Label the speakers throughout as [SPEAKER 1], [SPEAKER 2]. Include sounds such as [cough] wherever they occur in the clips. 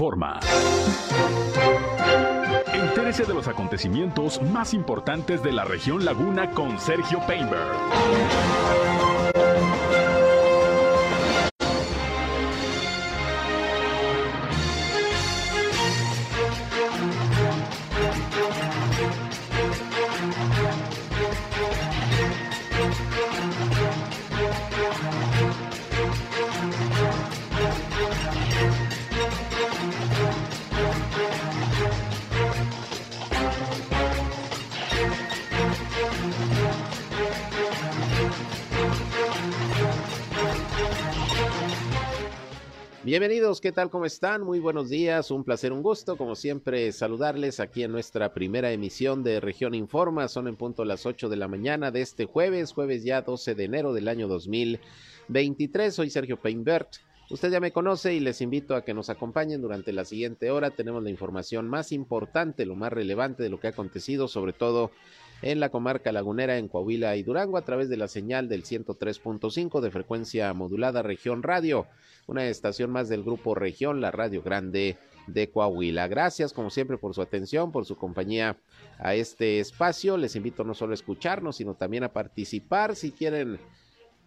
[SPEAKER 1] Informa. Entérese de los acontecimientos más importantes de la región Laguna con Sergio Painberg.
[SPEAKER 2] ¿Qué tal? ¿Cómo están? Muy buenos días, un placer, un gusto, como siempre, saludarles aquí en nuestra primera emisión de Región Informa. Son en punto las 8 de la mañana de este jueves, jueves ya 12 de enero del año 2023. Soy Sergio Peinbert. Usted ya me conoce y les invito a que nos acompañen durante la siguiente hora. Tenemos la información más importante, lo más relevante de lo que ha acontecido, sobre todo en la comarca lagunera en Coahuila y Durango a través de la señal del 103.5 de frecuencia modulada Región Radio una estación más del grupo Región, la Radio Grande de Coahuila. Gracias como siempre por su atención, por su compañía a este espacio. Les invito no solo a escucharnos, sino también a participar si quieren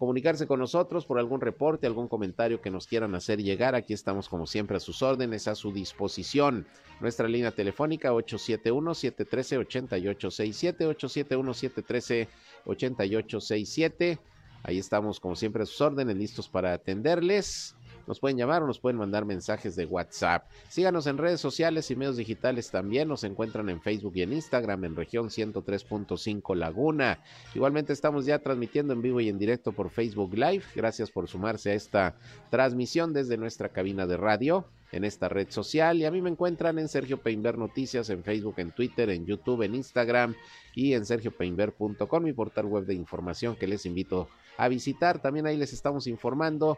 [SPEAKER 2] comunicarse con nosotros por algún reporte, algún comentario que nos quieran hacer llegar. Aquí estamos como siempre a sus órdenes, a su disposición. Nuestra línea telefónica 871-713-8867, 871-713-8867. Ahí estamos como siempre a sus órdenes, listos para atenderles. Nos pueden llamar o nos pueden mandar mensajes de WhatsApp. Síganos en redes sociales y medios digitales también. Nos encuentran en Facebook y en Instagram en región 103.5 Laguna. Igualmente estamos ya transmitiendo en vivo y en directo por Facebook Live. Gracias por sumarse a esta transmisión desde nuestra cabina de radio en esta red social. Y a mí me encuentran en Sergio Peinber Noticias, en Facebook, en Twitter, en YouTube, en Instagram y en sergiopeinber.com, mi portal web de información que les invito a visitar. También ahí les estamos informando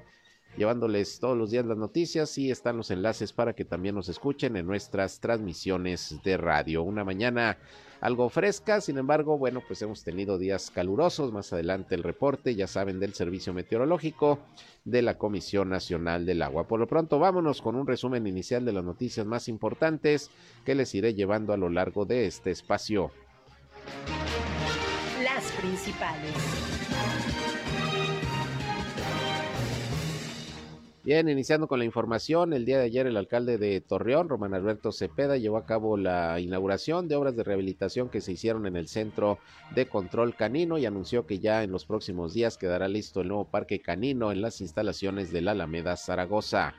[SPEAKER 2] llevándoles todos los días las noticias y están los enlaces para que también nos escuchen en nuestras transmisiones de radio. Una mañana algo fresca, sin embargo, bueno, pues hemos tenido días calurosos. Más adelante el reporte, ya saben, del Servicio Meteorológico de la Comisión Nacional del Agua. Por lo pronto, vámonos con un resumen inicial de las noticias más importantes que les iré llevando a lo largo de este espacio.
[SPEAKER 3] Las principales.
[SPEAKER 2] Bien, iniciando con la información, el día de ayer el alcalde de Torreón, Román Alberto Cepeda, llevó a cabo la inauguración de obras de rehabilitación que se hicieron en el Centro de Control Canino y anunció que ya en los próximos días quedará listo el nuevo Parque Canino en las instalaciones de la Alameda Zaragoza.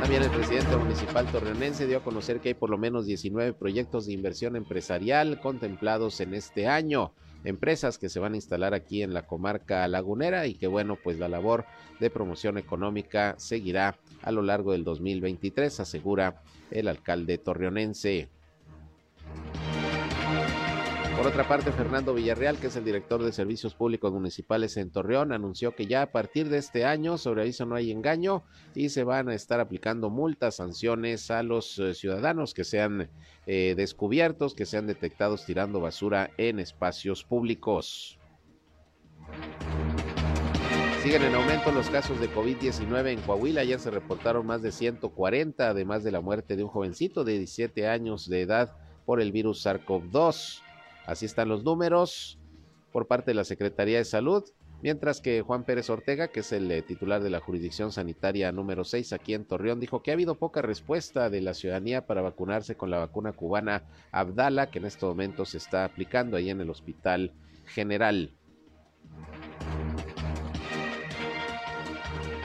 [SPEAKER 2] También el presidente municipal torreonense dio a conocer que hay por lo menos 19 proyectos de inversión empresarial contemplados en este año empresas que se van a instalar aquí en la comarca lagunera y que bueno, pues la labor de promoción económica seguirá a lo largo del 2023, asegura el alcalde torreonense. Por otra parte, Fernando Villarreal, que es el director de Servicios Públicos Municipales en Torreón, anunció que ya a partir de este año sobre aviso no hay engaño y se van a estar aplicando multas, sanciones a los eh, ciudadanos que sean eh, descubiertos, que sean detectados tirando basura en espacios públicos. Siguen en aumento los casos de COVID-19 en Coahuila. Ya se reportaron más de 140, además de la muerte de un jovencito de 17 años de edad por el virus SARS-CoV-2. Así están los números por parte de la Secretaría de Salud, mientras que Juan Pérez Ortega, que es el eh, titular de la jurisdicción sanitaria número 6 aquí en Torreón, dijo que ha habido poca respuesta de la ciudadanía para vacunarse con la vacuna cubana Abdala, que en este momento se está aplicando ahí en el Hospital General.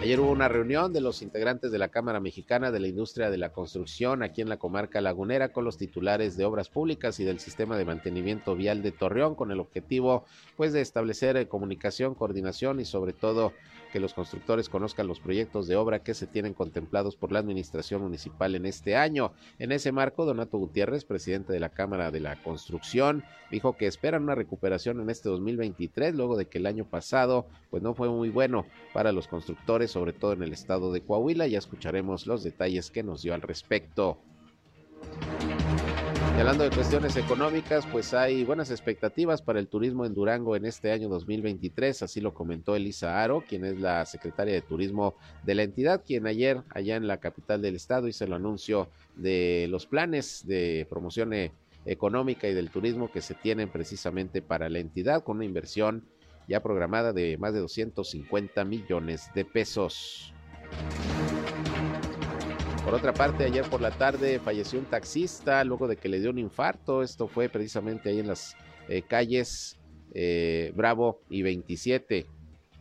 [SPEAKER 2] Ayer hubo una reunión de los integrantes de la Cámara Mexicana de la Industria de la Construcción aquí en la comarca lagunera con los titulares de obras públicas y del sistema de mantenimiento vial de Torreón con el objetivo pues de establecer eh, comunicación, coordinación y sobre todo que los constructores conozcan los proyectos de obra que se tienen contemplados por la administración municipal en este año. En ese marco, Donato Gutiérrez, presidente de la Cámara de la Construcción, dijo que esperan una recuperación en este 2023 luego de que el año pasado pues no fue muy bueno para los constructores, sobre todo en el estado de Coahuila. Ya escucharemos los detalles que nos dio al respecto. Hablando de cuestiones económicas, pues hay buenas expectativas para el turismo en Durango en este año 2023, así lo comentó Elisa Aro, quien es la secretaria de turismo de la entidad, quien ayer allá en la capital del estado hizo el anuncio de los planes de promoción e-, económica y del turismo que se tienen precisamente para la entidad con una inversión ya programada de más de 250 millones de pesos. Por otra parte, ayer por la tarde falleció un taxista luego de que le dio un infarto. Esto fue precisamente ahí en las eh, calles eh, Bravo y 27.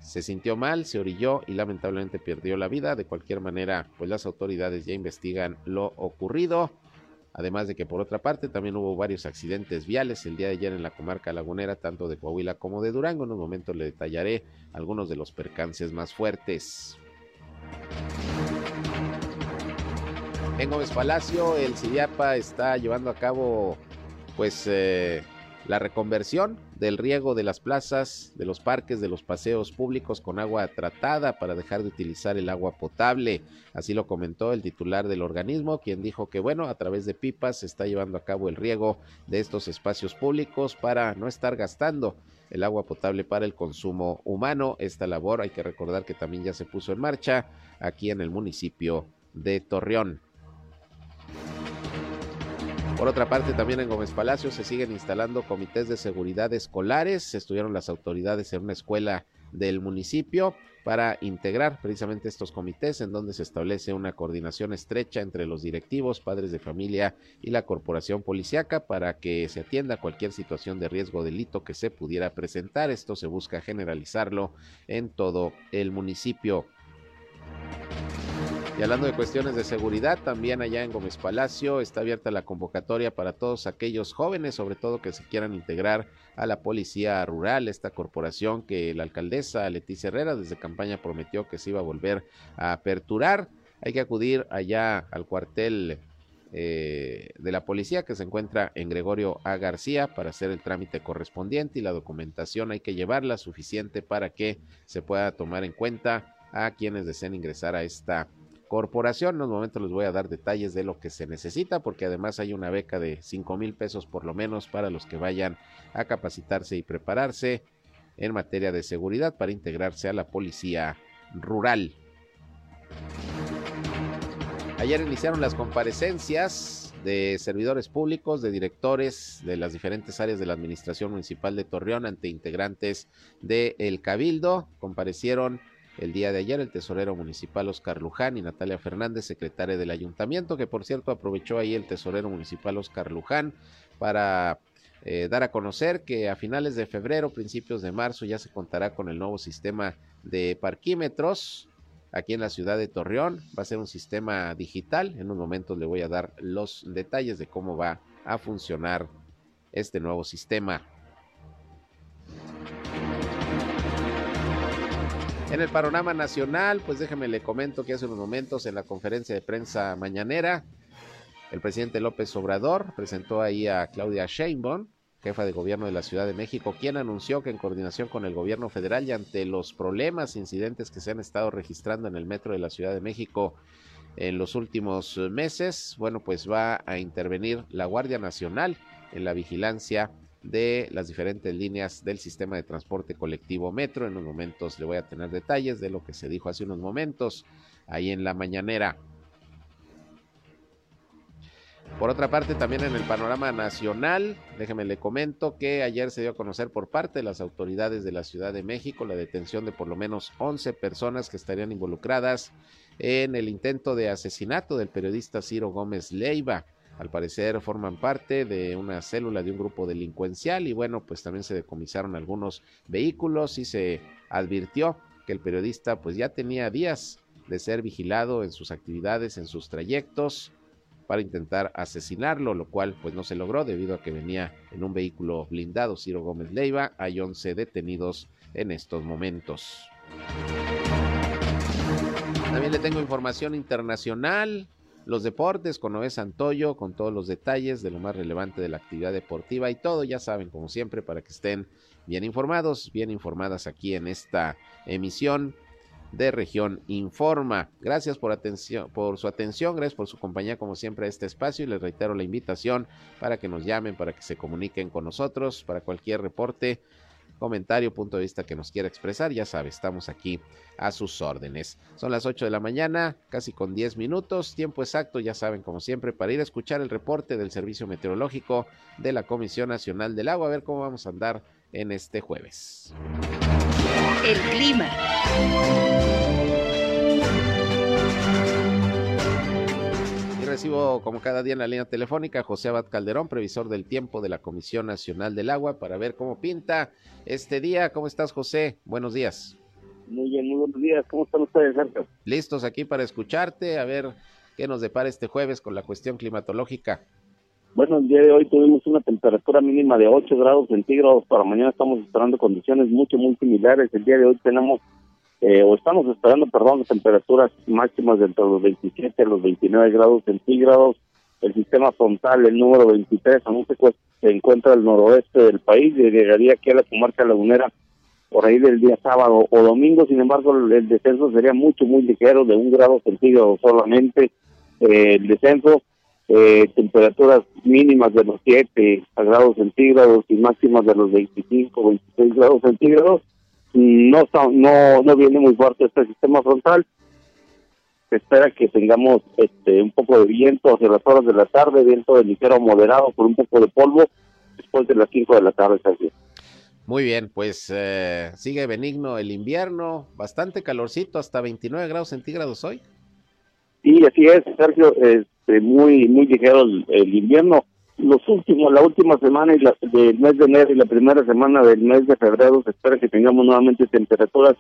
[SPEAKER 2] Se sintió mal, se orilló y lamentablemente perdió la vida. De cualquier manera, pues las autoridades ya investigan lo ocurrido. Además de que por otra parte también hubo varios accidentes viales el día de ayer en la comarca lagunera, tanto de Coahuila como de Durango. En un momento le detallaré algunos de los percances más fuertes. En Gómez Palacio, el CIDIAPA está llevando a cabo, pues, eh, la reconversión del riego de las plazas, de los parques, de los paseos públicos con agua tratada para dejar de utilizar el agua potable. Así lo comentó el titular del organismo, quien dijo que, bueno, a través de pipas se está llevando a cabo el riego de estos espacios públicos para no estar gastando el agua potable para el consumo humano. Esta labor hay que recordar que también ya se puso en marcha aquí en el municipio de Torreón. Por otra parte, también en Gómez Palacio se siguen instalando comités de seguridad escolares. Estuvieron las autoridades en una escuela del municipio para integrar precisamente estos comités en donde se establece una coordinación estrecha entre los directivos, padres de familia y la corporación policiaca para que se atienda cualquier situación de riesgo o delito que se pudiera presentar. Esto se busca generalizarlo en todo el municipio. Y hablando de cuestiones de seguridad, también allá en Gómez Palacio está abierta la convocatoria para todos aquellos jóvenes, sobre todo que se quieran integrar a la Policía Rural, esta corporación que la alcaldesa Leticia Herrera desde campaña prometió que se iba a volver a aperturar. Hay que acudir allá al cuartel eh, de la policía que se encuentra en Gregorio A. García para hacer el trámite correspondiente y la documentación hay que llevarla suficiente para que se pueda tomar en cuenta a quienes deseen ingresar a esta corporación. En un momento les voy a dar detalles de lo que se necesita, porque además hay una beca de 5 mil pesos por lo menos para los que vayan a capacitarse y prepararse en materia de seguridad para integrarse a la policía rural. Ayer iniciaron las comparecencias de servidores públicos, de directores de las diferentes áreas de la Administración Municipal de Torreón ante integrantes del el Cabildo. Comparecieron el día de ayer el tesorero municipal Oscar Luján y Natalia Fernández, secretaria del ayuntamiento, que por cierto aprovechó ahí el tesorero municipal Oscar Luján para eh, dar a conocer que a finales de febrero, principios de marzo, ya se contará con el nuevo sistema de parquímetros aquí en la ciudad de Torreón. Va a ser un sistema digital. En un momento le voy a dar los detalles de cómo va a funcionar este nuevo sistema. En el panorama nacional, pues déjeme le comento que hace unos momentos en la conferencia de prensa mañanera, el presidente López Obrador presentó ahí a Claudia Sheinbaum, jefa de gobierno de la Ciudad de México, quien anunció que en coordinación con el gobierno federal y ante los problemas, incidentes que se han estado registrando en el metro de la Ciudad de México en los últimos meses, bueno, pues va a intervenir la Guardia Nacional en la vigilancia de las diferentes líneas del sistema de transporte colectivo metro. En unos momentos le voy a tener detalles de lo que se dijo hace unos momentos ahí en la mañanera. Por otra parte, también en el panorama nacional, déjeme le comento que ayer se dio a conocer por parte de las autoridades de la Ciudad de México la detención de por lo menos 11 personas que estarían involucradas en el intento de asesinato del periodista Ciro Gómez Leiva al parecer forman parte de una célula de un grupo delincuencial y bueno, pues también se decomisaron algunos vehículos y se advirtió que el periodista pues ya tenía días de ser vigilado en sus actividades, en sus trayectos para intentar asesinarlo, lo cual pues no se logró debido a que venía en un vehículo blindado Ciro Gómez Leiva. Hay 11 detenidos en estos momentos. También le tengo información internacional los deportes con Noé Santoyo, con todos los detalles de lo más relevante de la actividad deportiva y todo, ya saben, como siempre, para que estén bien informados, bien informadas aquí en esta emisión de Región Informa. Gracias por, atención, por su atención, gracias por su compañía como siempre a este espacio y les reitero la invitación para que nos llamen, para que se comuniquen con nosotros, para cualquier reporte comentario, punto de vista que nos quiera expresar, ya sabe, estamos aquí a sus órdenes. Son las 8 de la mañana, casi con 10 minutos, tiempo exacto, ya saben, como siempre, para ir a escuchar el reporte del Servicio Meteorológico de la Comisión Nacional del Agua, a ver cómo vamos a andar en este jueves.
[SPEAKER 3] El clima.
[SPEAKER 2] Recibo como cada día en la línea telefónica José Abad Calderón, previsor del tiempo de la Comisión Nacional del Agua, para ver cómo pinta este día. ¿Cómo estás, José? Buenos días.
[SPEAKER 4] Muy bien, muy buenos días. ¿Cómo están ustedes, Sergio?
[SPEAKER 2] Listos aquí para escucharte, a ver qué nos depara este jueves con la cuestión climatológica.
[SPEAKER 4] Bueno, el día de hoy tuvimos una temperatura mínima de 8 grados centígrados. Para mañana estamos esperando condiciones mucho, muy similares. El día de hoy tenemos eh, o estamos esperando, perdón, temperaturas máximas de los 27 a los 29 grados centígrados. El sistema frontal, el número 23, aún se, se encuentra al noroeste del país y llegaría aquí a la comarca lagunera por ahí del día sábado o domingo. Sin embargo, el, descenso sería mucho, muy ligero, de un grado centígrado solamente. Eh, el descenso, eh, temperaturas mínimas de los 7 grados centígrados y máximas de los 25, 26 grados centígrados no, no, no viene muy fuerte este sistema frontal. Se espera que tengamos este un poco de viento hacia las horas de la tarde, viento de ligero moderado con un poco de polvo después de las 5 de la tarde.
[SPEAKER 2] Muy bien, pues eh, sigue benigno el invierno, bastante calorcito, hasta 29 grados centígrados hoy.
[SPEAKER 4] Sí, así es, Sergio, este, muy muy ligero el invierno los últimos, la última semana y la, del mes de enero y la primera semana del mes de febrero se espera que tengamos nuevamente temperaturas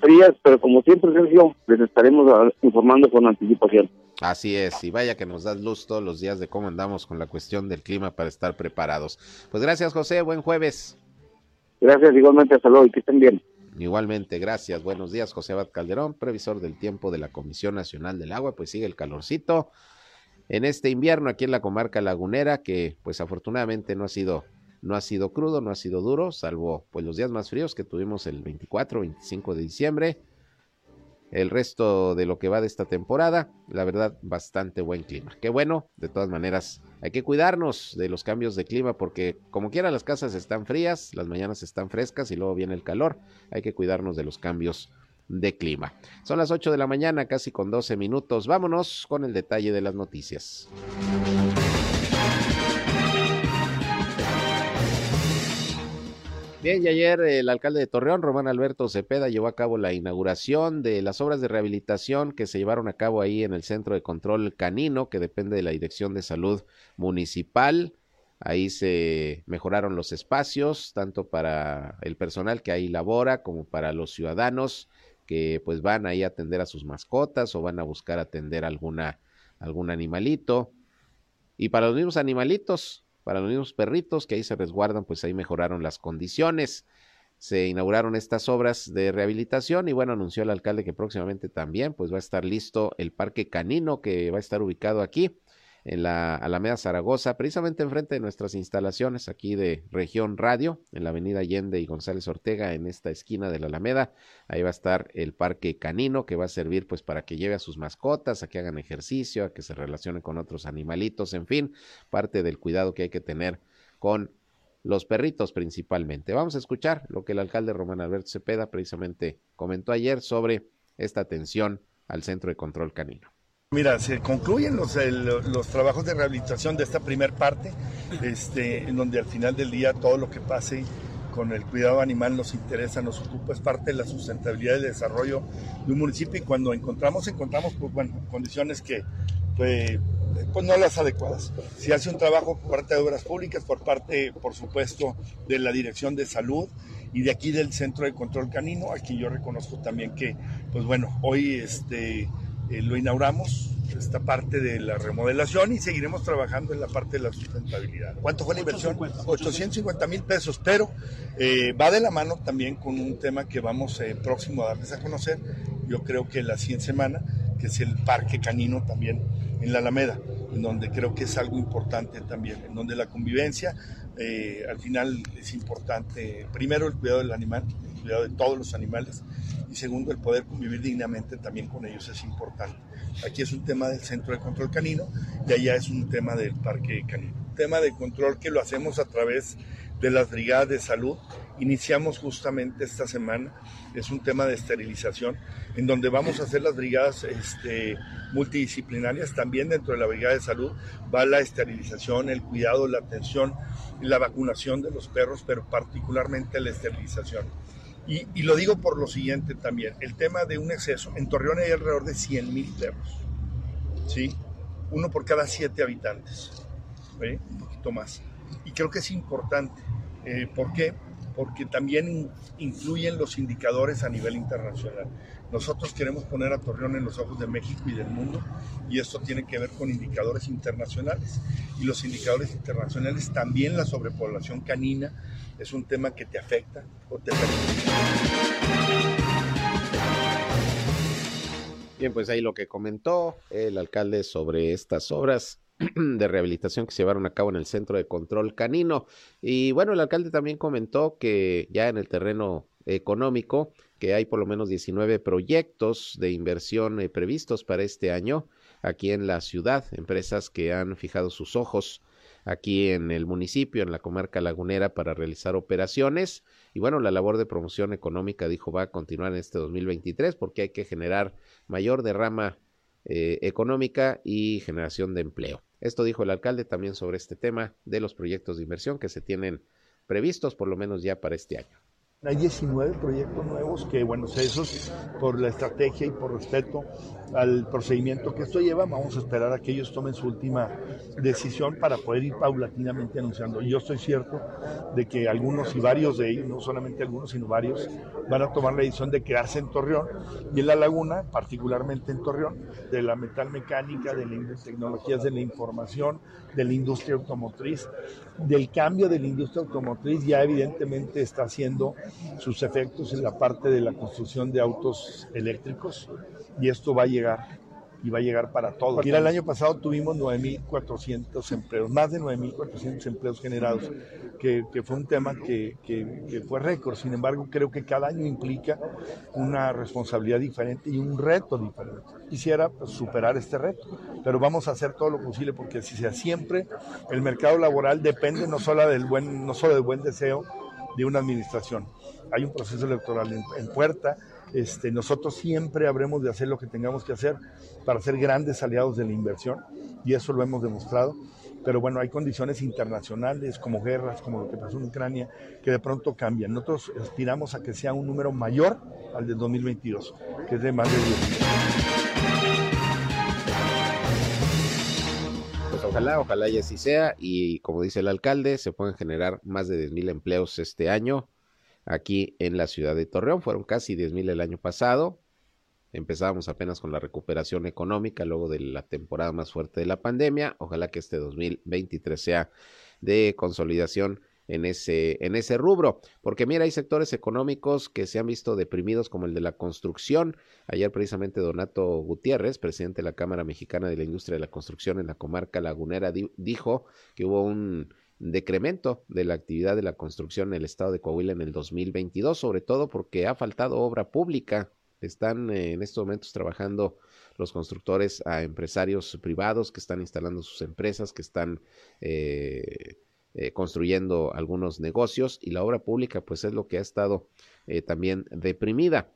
[SPEAKER 4] frías, pero como siempre, Sergio, les estaremos informando con anticipación.
[SPEAKER 2] Así es, y vaya que nos das luz todos los días de cómo andamos con la cuestión del clima para estar preparados. Pues gracias, José, buen jueves.
[SPEAKER 4] Gracias, igualmente, hasta luego y que estén bien.
[SPEAKER 2] Igualmente, gracias. Buenos días, José Abad Calderón, previsor del tiempo de la Comisión Nacional del Agua. Pues sigue el calorcito en este invierno aquí en la comarca lagunera, que pues afortunadamente no ha sido no ha sido crudo, no ha sido duro, salvo pues los días más fríos que tuvimos el 24, 25 de diciembre. El resto de lo que va de esta temporada, la verdad, bastante buen clima. Qué bueno, de todas maneras, hay que cuidarnos de los cambios de clima porque como quiera las casas están frías, las mañanas están frescas y luego viene el calor. Hay que cuidarnos de los cambios de clima. Son las 8 de la mañana, casi con 12 minutos. Vámonos con el detalle de las noticias. Bien, y ayer el alcalde de Torreón, Román Alberto Cepeda, llevó a cabo la inauguración de las obras de rehabilitación que se llevaron a cabo ahí en el Centro de Control Canino, que depende de la Dirección de Salud Municipal. Ahí se mejoraron los espacios, tanto para el personal que ahí labora como para los ciudadanos que pues van ahí a atender a sus mascotas o van a buscar atender alguna, algún animalito. Y para los mismos animalitos, para los mismos perritos que ahí se resguardan, pues ahí mejoraron las condiciones. Se inauguraron estas obras de rehabilitación y bueno, anunció el alcalde que próximamente también pues va a estar listo el parque canino que va a estar ubicado aquí en la Alameda Zaragoza, precisamente enfrente de nuestras instalaciones aquí de Región Radio, en la avenida Allende y González Ortega, en esta esquina de la Alameda. Ahí va a estar el parque canino que va a servir pues para que lleve a sus mascotas, a que hagan ejercicio, a que se relacionen con otros animalitos, en fin, parte del cuidado que hay que tener con los perritos principalmente. Vamos a escuchar lo que el alcalde Román Alberto Cepeda precisamente comentó ayer sobre esta atención al centro de control canino.
[SPEAKER 5] Mira, se concluyen los, los trabajos de rehabilitación de esta primer parte, este, en donde al final del día todo lo que pase con el cuidado animal nos interesa, nos ocupa, es parte de la sustentabilidad y desarrollo de un municipio y cuando encontramos, encontramos pues, bueno, condiciones que pues, pues no las adecuadas. Se hace un trabajo por parte de obras públicas, por parte, por supuesto, de la Dirección de Salud y de aquí del Centro de Control Canino, aquí yo reconozco también que, pues bueno, hoy este eh, lo inauguramos, esta parte de la remodelación y seguiremos trabajando en la parte de la sustentabilidad. ¿Cuánto fue la inversión? 850 mil pesos, pero eh, va de la mano también con un tema que vamos eh, próximo a darles a conocer, yo creo que la siguiente semana, que es el parque canino también en la Alameda, en donde creo que es algo importante también, en donde la convivencia, al final es importante, primero el cuidado del animal, cuidado de todos los animales y segundo, el poder convivir dignamente también con ellos es importante. Aquí es un tema del Centro de Control Canino y allá es un tema del Parque Canino. tema de control que lo hacemos a través de las brigadas de salud. Iniciamos justamente esta semana, es un tema de esterilización, en donde vamos a hacer las brigadas este, multidisciplinarias. También dentro de la brigada de salud va la esterilización, el cuidado, la atención, la vacunación de los perros, pero particularmente la esterilización. Y, lo digo por lo siguiente también, el tema de un exceso. En Torreón hay alrededor de 100 mil perros, ¿sí? Uno por cada siete habitantes, un poquito más. Y creo que es importante. Eh, ¿Por qué? Porque también influyen los indicadores a nivel internacional. Nosotros queremos poner a Torreón en los ojos de México y del mundo y esto tiene que ver con indicadores internacionales. Y los indicadores internacionales, también la sobrepoblación canina, es un tema que te afecta o te
[SPEAKER 2] Bien, pues ahí lo que comentó el alcalde sobre estas obras [clears throat] de rehabilitación que se llevaron a cabo en el Centro de Control Canino. Y bueno, el alcalde también comentó que ya en el terreno económico, que hay por lo menos 19 proyectos de inversión eh, previstos para este año aquí en la ciudad, empresas que han fijado sus ojos aquí en el municipio, en la comarca lagunera, para realizar operaciones. Y bueno, la labor de promoción económica, dijo, va a continuar en este 2023 porque hay que generar mayor derrama eh, económica y generación de empleo. Esto dijo el alcalde también sobre este tema de los proyectos de inversión que se tienen previstos por lo menos ya para este año.
[SPEAKER 5] Hay 19 proyectos nuevos que, bueno, esos por la estrategia y por respeto al procedimiento que esto lleva, vamos a esperar a que ellos tomen su última decisión para poder ir paulatinamente anunciando. Yo estoy cierto de que algunos y varios de ellos, no solamente algunos, sino varios, van a tomar la decisión de quedarse en Torreón y en la laguna, particularmente en Torreón, de la metalmecánica, de las tecnologías de la información, de la industria automotriz, del cambio de la industria automotriz ya evidentemente está haciendo sus efectos en la parte de la construcción de autos eléctricos y esto va a llegar y va a llegar para todos. Mira, el año pasado tuvimos 9.400 empleos, más de 9.400 empleos generados, que, que, fue un tema que, que, fue récord. Sin embargo, creo que cada año implica una responsabilidad diferente y un reto diferente. Quisiera pues, superar este reto, pero vamos a hacer todo lo posible porque si sea siempre el mercado laboral depende no solo del buen, no solo del buen deseo de una administración. Hay un proceso electoral en, puerta. Este, nosotros siempre habremos de hacer lo que tengamos que hacer para ser grandes aliados de la inversión y eso lo hemos demostrado. Pero bueno, hay condiciones internacionales como guerras, como lo que pasó en Ucrania, que de pronto cambian. Nosotros aspiramos a que sea un número mayor al de 2022, que es de más de 10.
[SPEAKER 2] Ojalá, ojalá y así sea. Y como dice el alcalde, se pueden generar más de 10.000 empleos este año aquí en la ciudad de Torreón. Fueron casi 10.000 el año pasado. Empezábamos apenas con la recuperación económica luego de la temporada más fuerte de la pandemia. Ojalá que este 2023 sea de consolidación en ese, en ese rubro. Porque mira, hay sectores económicos que se han visto deprimidos como el de la construcción. Ayer precisamente Donato Gutiérrez, presidente de la Cámara Mexicana de la Industria de la Construcción en la comarca lagunera, dijo que hubo un decremento de la actividad de la construcción en el estado de Coahuila en el 2022, sobre todo porque ha faltado obra pública. Están eh, en estos momentos trabajando los constructores a empresarios privados que están instalando sus empresas, que están eh, eh, construyendo algunos negocios y la obra pública pues es lo que ha estado también deprimida.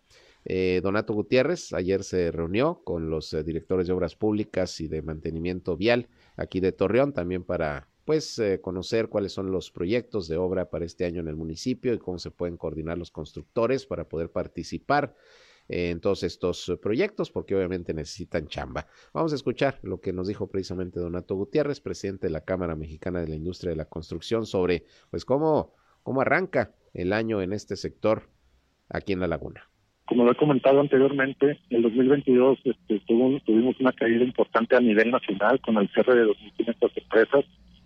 [SPEAKER 2] Donato Gutiérrez ayer se reunió con los directores de obras públicas y de mantenimiento vial aquí de Torreón también para pues conocer cuáles son los proyectos de obra para este año en el municipio y cómo se pueden coordinar los constructores para poder participar en todos estos proyectos, porque obviamente necesitan chamba. Vamos a escuchar lo que nos dijo precisamente Donato Gutiérrez, presidente de la Cámara Mexicana de la Industria de la Construcción, sobre pues cómo, cómo arranca el año en este sector aquí en La Laguna.
[SPEAKER 6] Como lo he comentado anteriormente, en 2022 este, tuvimos una caída importante a nivel nacional con el cierre de 2.500 empresas.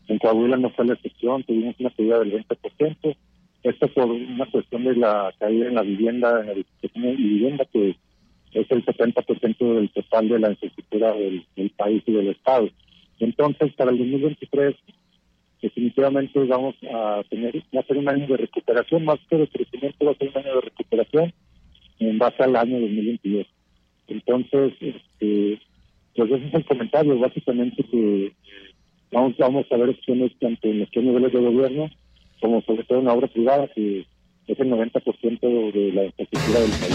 [SPEAKER 6] En Coahuila no fue la excepción, tuvimos una caída del 20%. Esto por una cuestión de la caída en la vivienda, en el vivienda que es el 70% del total de la infraestructura del, país y del Estado. Entonces, para el 2023 definitivamente vamos a tener, va a ser un año de recuperación, más que de crecimiento, va a ser un año de recuperación en base al año 2022. Entonces, este, pues ese es el comentario, básicamente que vamos, vamos a ver opciones tanto en los niveles de gobierno como sobre todo en la obra privada, que es el 90% de la infraestructura del país.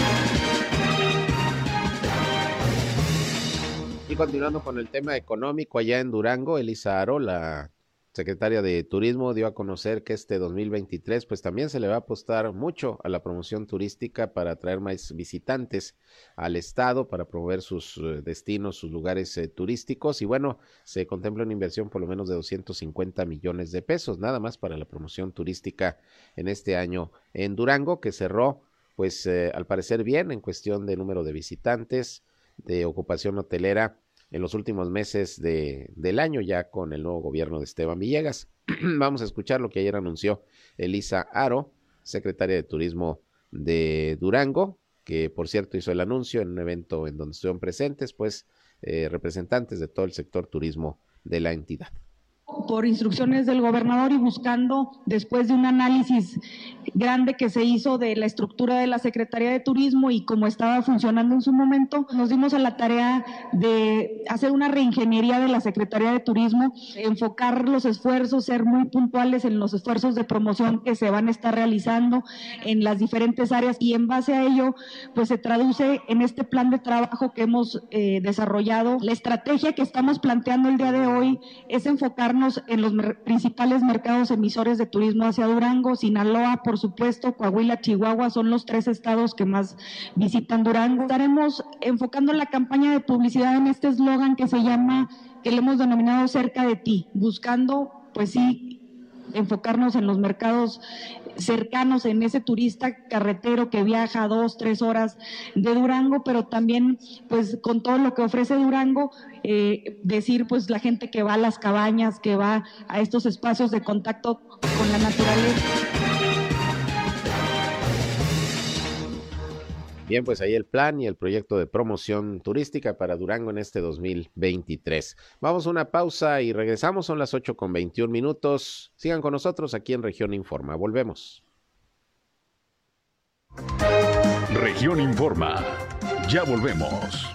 [SPEAKER 2] Y continuando con el tema económico, allá en Durango, Elisa Aro, la secretaria de Turismo, dio a conocer que este 2023 pues también se le va a apostar mucho a la promoción turística para atraer más visitantes al estado, para promover sus eh, destinos, sus lugares eh, turísticos. Y bueno, se contempla una inversión por lo menos de 250 millones de pesos, nada más para la promoción turística en este año en Durango, que cerró pues eh, al parecer bien en cuestión de número de visitantes, de ocupación hotelera en los últimos meses de, del año ya con el nuevo gobierno de Esteban Villegas. [clears throat] Vamos a escuchar lo que ayer anunció Elisa Aro, secretaria de Turismo de Durango, que por cierto hizo el anuncio en un evento en donde estuvieron presentes, pues, eh, representantes de todo el sector turismo de la entidad
[SPEAKER 7] por instrucciones del gobernador y buscando, después de un análisis grande que se hizo de la estructura de la Secretaría de Turismo y cómo estaba funcionando en su momento, nos dimos a la tarea de hacer una reingeniería de la Secretaría de Turismo, enfocar los esfuerzos, ser muy puntuales en los esfuerzos de promoción que se van a estar realizando en las diferentes áreas y en base a ello, pues se traduce en este plan de trabajo que hemos eh, desarrollado. La estrategia que estamos planteando el día de hoy es enfocarnos en los principales mercados emisores de turismo hacia Durango, Sinaloa, por supuesto, Coahuila, Chihuahua, son los tres estados que más visitan Durango. Estaremos enfocando la campaña de publicidad en este eslogan que se llama, que le hemos denominado cerca de ti, buscando, pues sí, enfocarnos en los mercados cercanos, en ese turista carretero que viaja dos, tres horas de Durango, pero también pues con todo lo que ofrece Durango, eh, decir pues la gente que va a las cabañas, que va a estos espacios de contacto con la naturaleza.
[SPEAKER 2] Bien, pues ahí el plan y el proyecto de promoción turística para Durango en este 2023. Vamos a una pausa y regresamos, son las 8 con 21 minutos. Sigan con nosotros aquí en Región Informa. Volvemos.
[SPEAKER 1] Región Informa. Ya volvemos.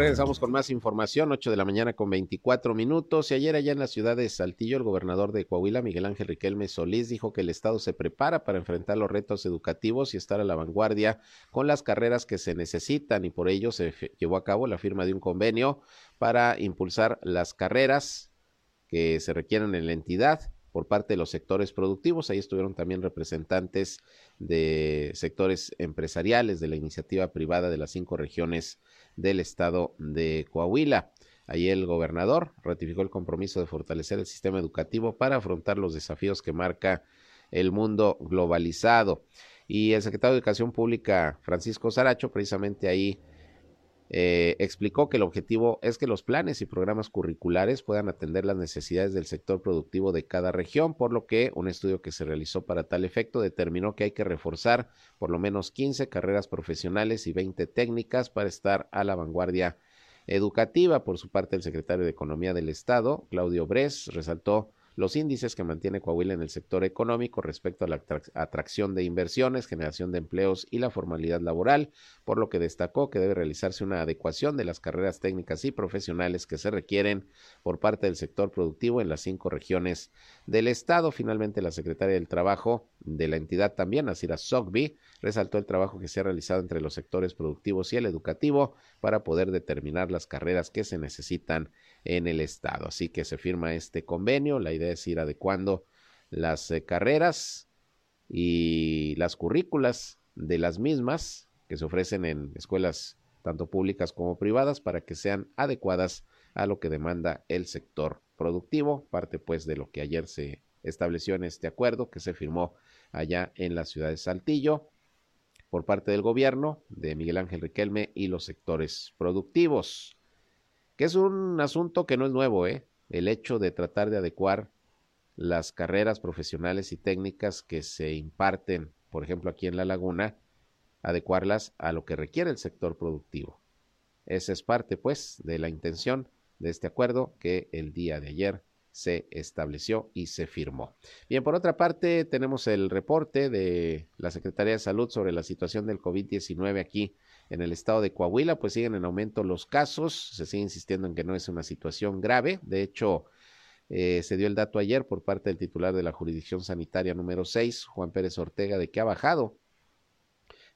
[SPEAKER 2] Regresamos con más información, 8 de la mañana con 24 minutos. Y ayer allá en la ciudad de Saltillo, el gobernador de Coahuila, Miguel Ángel Riquelme Solís, dijo que el Estado se prepara para enfrentar los retos educativos y estar a la vanguardia con las carreras que se necesitan y por ello se llevó a cabo la firma de un convenio para impulsar las carreras que se requieren en la entidad por parte de los sectores productivos. Ahí estuvieron también representantes de sectores empresariales de la iniciativa privada de las cinco regiones del estado de Coahuila. Ahí el gobernador ratificó el compromiso de fortalecer el sistema educativo para afrontar los desafíos que marca el mundo globalizado. Y el secretario de Educación Pública, Francisco Saracho, precisamente ahí eh, explicó que el objetivo es que los planes y programas curriculares puedan atender las necesidades del sector productivo de cada región, por lo que un estudio que se realizó para tal efecto determinó que hay que reforzar por lo menos 15 carreras profesionales y 20 técnicas para estar a la vanguardia educativa. Por su parte, el secretario de Economía del Estado, Claudio Bres, resaltó los índices que mantiene Coahuila en el sector económico respecto a la atracción de inversiones, generación de empleos y la formalidad laboral, por lo que destacó que debe realizarse una adecuación de las carreras técnicas y profesionales que se requieren por parte del sector productivo en las cinco regiones del Estado. Finalmente, la secretaria del Trabajo de la entidad también, Asira Sogby, resaltó el trabajo que se ha realizado entre los sectores productivos y el educativo para poder determinar las carreras que se necesitan en el estado. Así que se firma este convenio. La idea es ir adecuando las eh, carreras y las currículas de las mismas que se ofrecen en escuelas tanto públicas como privadas para que sean adecuadas a lo que demanda el sector productivo, parte pues de lo que ayer se estableció en este acuerdo que se firmó allá en la ciudad de Saltillo por parte del gobierno de Miguel Ángel Riquelme y los sectores productivos que es un asunto que no es nuevo, ¿eh? el hecho de tratar de adecuar las carreras profesionales y técnicas que se imparten, por ejemplo, aquí en La Laguna, adecuarlas a lo que requiere el sector productivo. Esa es parte, pues, de la intención de este acuerdo que el día de ayer se estableció y se firmó. Bien, por otra parte, tenemos el reporte de la Secretaría de Salud sobre la situación del COVID-19 aquí en el estado de Coahuila, pues siguen en aumento los casos, se sigue insistiendo en que no es una situación grave, de hecho, eh, se dio el dato ayer por parte del titular de la jurisdicción sanitaria número 6, Juan Pérez Ortega, de que ha bajado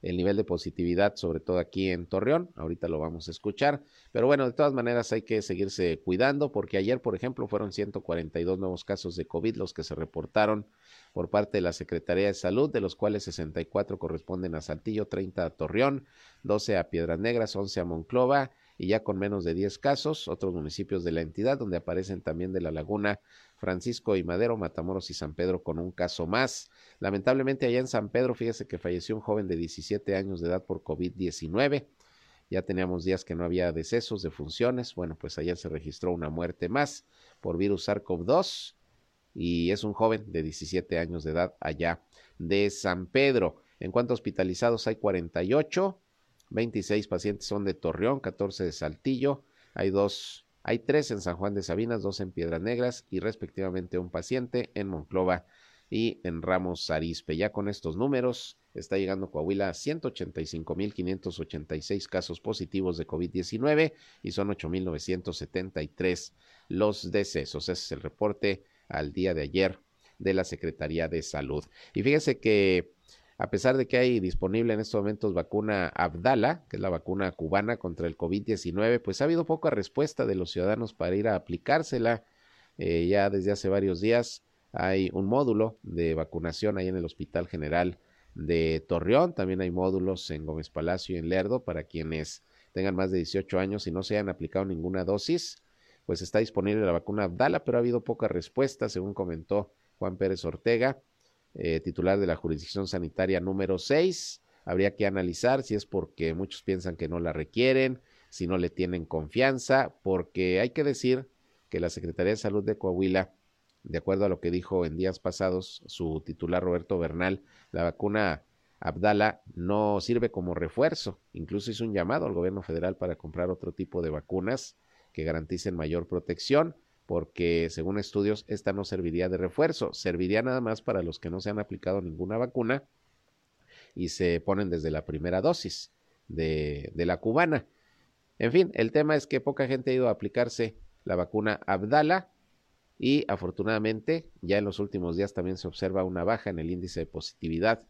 [SPEAKER 2] el nivel de positividad, sobre todo aquí en Torreón. Ahorita lo vamos a escuchar. Pero bueno, de todas maneras hay que seguirse cuidando porque ayer, por ejemplo, fueron 142 nuevos casos de COVID los que se reportaron por parte de la Secretaría de Salud, de los cuales 64 corresponden a Saltillo, 30 a Torreón, 12 a Piedras Negras, 11 a Monclova y ya con menos de 10 casos, otros municipios de la entidad donde aparecen también de la Laguna, Francisco y Madero, Matamoros y San Pedro con un caso más. Lamentablemente allá en San Pedro, fíjese que falleció un joven de 17 años de edad por COVID-19. Ya teníamos días que no había decesos de funciones. Bueno, pues ayer se registró una muerte más por virus SARS-CoV-2 y es un joven de 17 años de edad allá de San Pedro. En cuanto a hospitalizados hay 48, 26 pacientes son de Torreón, 14 de Saltillo, hay dos, hay tres en San Juan de Sabinas, dos en Piedras Negras y respectivamente un paciente en Monclova y en Ramos Arizpe. Ya con estos números está llegando Coahuila a 185.586 casos positivos de COVID-19 y son 8.973 los decesos. Ese es el reporte al día de ayer de la Secretaría de Salud. Y fíjese que a pesar de que hay disponible en estos momentos vacuna Abdala, que es la vacuna cubana contra el COVID-19, pues ha habido poca respuesta de los ciudadanos para ir a aplicársela. Eh, ya desde hace varios días hay un módulo de vacunación ahí en el Hospital General de Torreón. También hay módulos en Gómez Palacio y en Lerdo para quienes tengan más de 18 años y no se hayan aplicado ninguna dosis. Pues está disponible la vacuna Abdala, pero ha habido poca respuesta, según comentó Juan Pérez Ortega eh, titular de la jurisdicción sanitaria número 6. Habría que analizar si es porque muchos piensan que no la requieren, si no le tienen confianza, porque hay que decir que la Secretaría de Salud de Coahuila, de acuerdo a lo que dijo en días pasados su titular Roberto Bernal, la vacuna Abdala no sirve como refuerzo. Incluso hizo un llamado al gobierno federal para comprar otro tipo de vacunas que garanticen mayor protección porque según estudios esta no serviría de refuerzo, serviría nada más para los que no se han aplicado ninguna vacuna y se ponen desde la primera dosis de, de la cubana. En fin, el tema es que poca gente ha ido a aplicarse la vacuna Abdala y afortunadamente ya en los últimos días también se observa una baja en el índice de positividad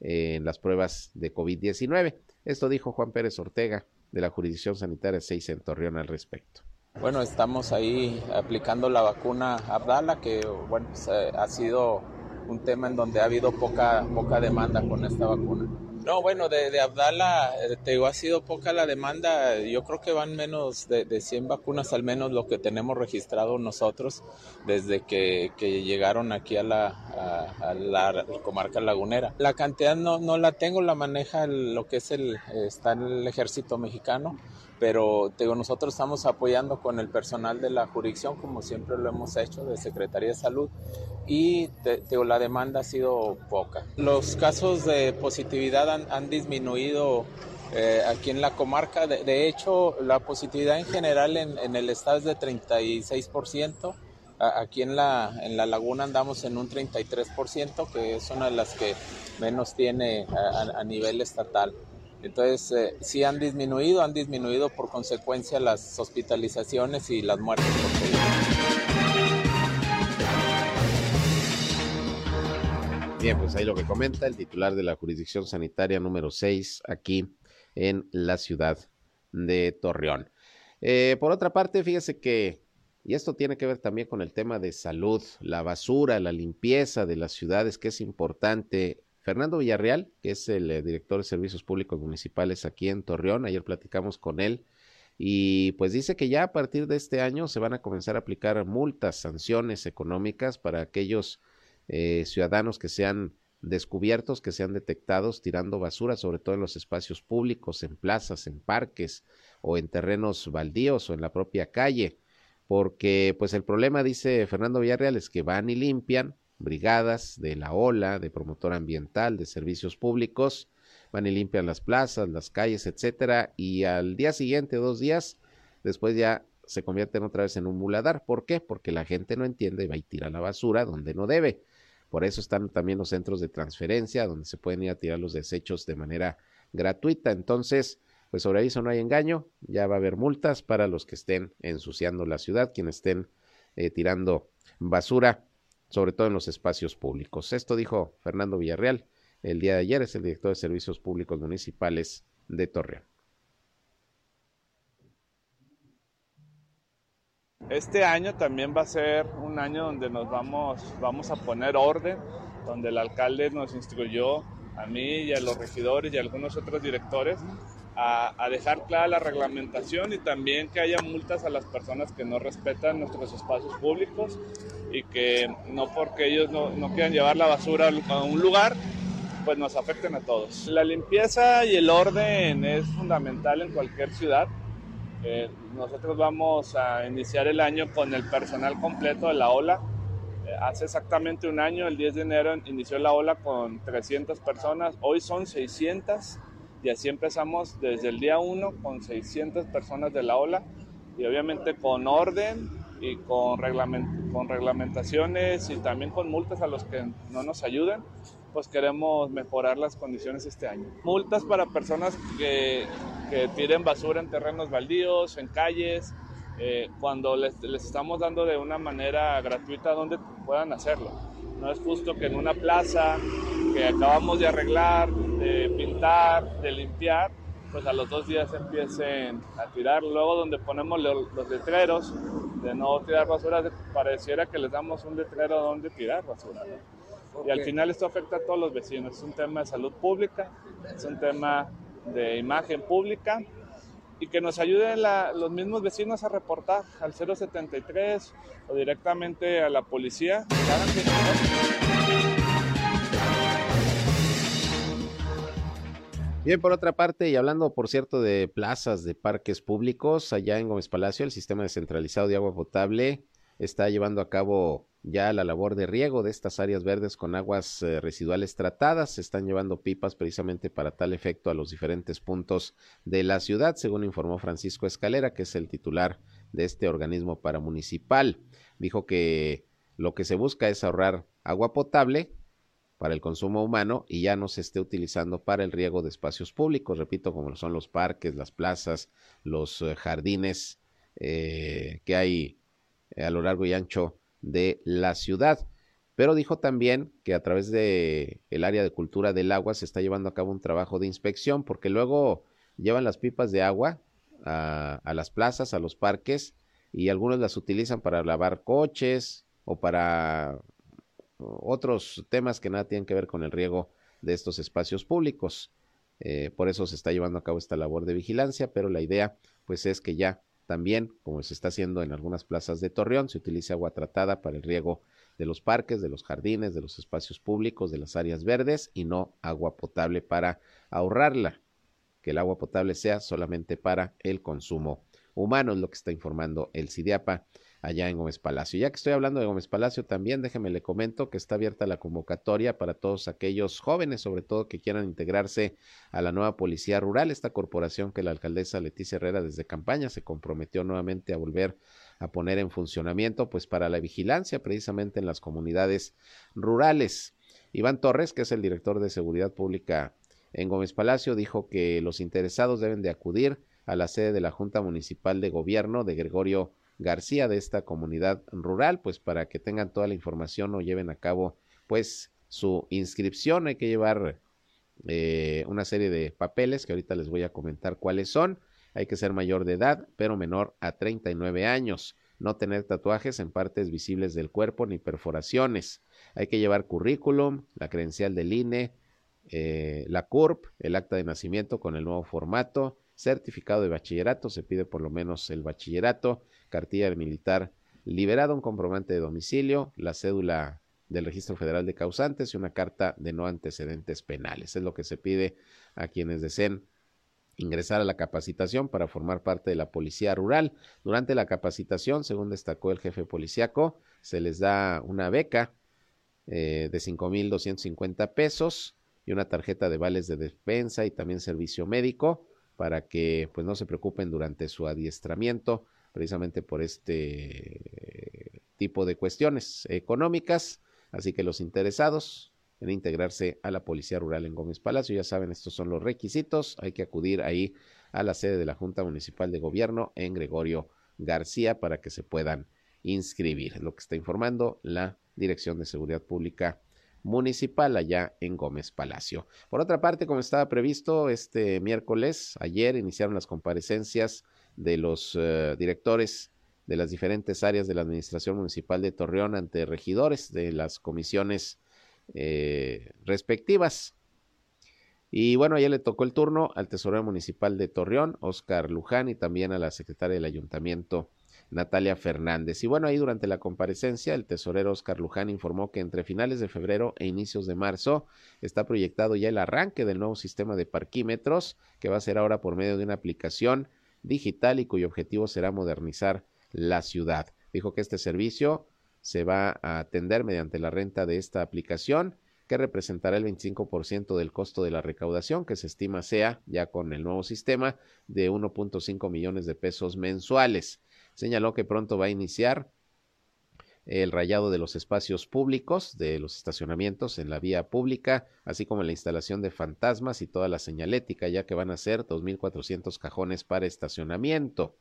[SPEAKER 2] en las pruebas de COVID-19. Esto dijo Juan Pérez Ortega de la Jurisdicción Sanitaria 6 en Torreón al respecto.
[SPEAKER 8] Bueno, estamos ahí aplicando la vacuna Abdala, que bueno, pues, eh, ha sido un tema en donde ha habido poca, poca demanda con esta vacuna. No, bueno, de, de Abdala, eh, te digo, ha sido poca la demanda. Yo creo que van menos de, de 100 vacunas, al menos lo que tenemos registrado nosotros desde que, que llegaron aquí a la, a, la comarca lagunera. La cantidad no, no la tengo, la maneja lo que es el, está el ejército mexicano pero digo, nosotros estamos apoyando con el personal de la jurisdicción, como siempre lo hemos hecho, de Secretaría de Salud, y digo, la demanda ha sido poca. Los casos de positividad han, han disminuido eh, aquí en la comarca, de, hecho, la positividad en general en, el estado es de 36%. Aquí en la, en la laguna andamos en un 33%, que es una de las que menos tiene a nivel estatal. Entonces, eh, sí han disminuido, han disminuido por consecuencia las hospitalizaciones y las muertes por.
[SPEAKER 2] Bien, pues ahí lo que comenta el titular de la jurisdicción sanitaria número 6 aquí en la ciudad de Torreón. Eh, por otra parte, fíjese que, y esto tiene que ver también con el tema de salud, la basura, la limpieza de las ciudades, que es importante Fernando Villarreal, que es el eh, director de Servicios Públicos Municipales aquí en Torreón, ayer platicamos con él y pues dice que ya a partir de este año se van a comenzar a aplicar multas, sanciones económicas para aquellos eh, ciudadanos que sean descubiertos, que sean detectados tirando basura, sobre todo en los espacios públicos, en plazas, en parques o en terrenos baldíos o en la propia calle, porque pues el problema, dice Fernando Villarreal, es que van y limpian, brigadas de la OLA, de promotor ambiental, de servicios públicos, van y limpian las plazas, las calles, etcétera, y al día siguiente, dos días, después ya se convierten otra vez en un muladar. ¿Por qué? Porque la gente no entiende y va y tira la basura donde no debe. Por eso están también los centros de transferencia, donde se pueden ir a tirar los desechos de manera gratuita. Entonces, pues sobre eso no hay engaño, ya va a haber multas para los que estén ensuciando la ciudad, quienes estén eh, tirando basura, sobre todo en los espacios públicos. Esto dijo Fernando Villarreal el día de ayer, es el director de Servicios Públicos Municipales de Torreón.
[SPEAKER 9] Este año también va a ser un año donde nos vamos, vamos a poner orden, donde el alcalde nos instruyó a mí y a los regidores y a algunos otros directores a, dejar clara la reglamentación y también que haya multas a las personas que no respetan nuestros espacios públicos y que no porque ellos no, no quieran llevar la basura a un lugar, pues nos afecten a todos. La limpieza y el orden es fundamental en cualquier ciudad. Eh, nosotros vamos a iniciar el año con el personal completo de la ola. Eh, hace exactamente un año, el 10 de enero, inició la ola con 300 personas. Hoy son 600 y así empezamos desde el día 1 con 600 personas de la ola y obviamente con orden y con, con reglamentaciones y también con multas a los que no nos ayuden, pues queremos mejorar las condiciones este año. Multas para personas que, que tiren basura en terrenos baldíos, en calles, eh, cuando les, les, estamos dando de una manera gratuita donde puedan hacerlo. No es justo que en una plaza que acabamos de arreglar, de pintar, de limpiar, pues a los dos días empiecen a tirar. Luego donde ponemos los letreros de no tirar basura, pareciera que les damos un letrero donde tirar basura. Y al final esto afecta a todos los vecinos. Es un tema de salud pública, es un tema de imagen pública y que nos ayuden los mismos vecinos a reportar al 073 o directamente a la policía.
[SPEAKER 2] Bien, por otra parte, y hablando, por cierto, de plazas, de parques públicos, allá en Gómez Palacio, el sistema descentralizado de agua potable está llevando a cabo ya la labor de riego de estas áreas verdes con aguas eh, residuales tratadas. Se están llevando pipas precisamente para tal efecto a los diferentes puntos de la ciudad, según informó Francisco Escalera, que es el titular de este organismo paramunicipal. Dijo que lo que se busca es ahorrar agua potable para el consumo humano y ya no se esté utilizando para el riego de espacios públicos, repito, como son los parques, las plazas, los eh, jardines eh, que hay a lo largo y ancho de la ciudad. Pero dijo también que a través de el área de cultura del agua se está llevando a cabo un trabajo de inspección, porque luego llevan las pipas de agua a, las plazas, a los parques, y algunos las utilizan para lavar coches o para otros temas que nada tienen que ver con el riego de estos espacios públicos. Eh, por eso se está llevando a cabo esta labor de vigilancia, pero la idea pues es que ya también, como se está haciendo en algunas plazas de Torreón, se utilice agua tratada para el riego de los parques, de los jardines, de los espacios públicos, de las áreas verdes y no agua potable para ahorrarla, que el agua potable sea solamente para el consumo humano, es lo que está informando el CIDIAPA allá en Gómez Palacio. Ya que estoy hablando de Gómez Palacio, también déjeme le comento que está abierta la convocatoria para todos aquellos jóvenes, sobre todo que quieran integrarse a la nueva Policía Rural, esta corporación que la alcaldesa Leticia Herrera desde campaña se comprometió nuevamente a volver a poner en funcionamiento, pues para la vigilancia precisamente en las comunidades rurales. Iván Torres, que es el director de Seguridad Pública en Gómez Palacio, dijo que los interesados deben de acudir a la sede de la Junta Municipal de Gobierno de Gregorio García de esta comunidad rural, pues para que tengan toda la información o lleven a cabo pues su inscripción. Hay que llevar eh, una serie de papeles que ahorita les voy a comentar cuáles son. Hay que ser mayor de edad, pero menor a 39 años. No tener tatuajes en partes visibles del cuerpo ni perforaciones. Hay que llevar currículum, la credencial del INE, eh, la CURP, el acta de nacimiento con el nuevo formato, certificado de bachillerato, se pide por lo menos el bachillerato, cartilla del militar liberado, un comprobante de domicilio, la cédula del Registro Federal de Causantes y una carta de no antecedentes penales. Es lo que se pide a quienes deseen ingresar a la capacitación para formar parte de la Policía Rural. Durante la capacitación, según destacó el jefe policiaco, se les da una beca eh, de 5.250 pesos y una tarjeta de vales de despensa y también servicio médico para que pues no se preocupen durante su adiestramiento precisamente por este tipo de cuestiones económicas. Así que los interesados en integrarse a la Policía Rural en Gómez Palacio, ya saben, estos son los requisitos. Hay que acudir ahí a la sede de la Junta Municipal de Gobierno en Gregorio García para que se puedan inscribir. Lo que está informando la Dirección de Seguridad Pública municipal allá en Gómez Palacio. Por otra parte, como estaba previsto este miércoles, ayer iniciaron las comparecencias de los eh, directores de las diferentes áreas de la Administración Municipal de Torreón ante regidores de las comisiones eh, respectivas. Y bueno, ayer le tocó el turno al tesorero municipal de Torreón, Oscar Luján, y también a la secretaria del ayuntamiento, Natalia Fernández. Y bueno, ahí durante la comparecencia, el tesorero Oscar Luján informó que entre finales de febrero e inicios de marzo está proyectado ya el arranque del nuevo sistema de parquímetros, que va a ser ahora por medio de una aplicación digital y cuyo objetivo será modernizar la ciudad. Dijo que este servicio se va a atender mediante la renta de esta aplicación que representará el 25% del costo de la recaudación, que se estima sea, ya con el nuevo sistema, de 1.5 millones de pesos mensuales. Señaló que pronto va a iniciar el rayado de los espacios públicos, de los estacionamientos en la vía pública, así como la instalación de fantasmas y toda la señalética, ya que van a ser 2.400 cajones para estacionamiento.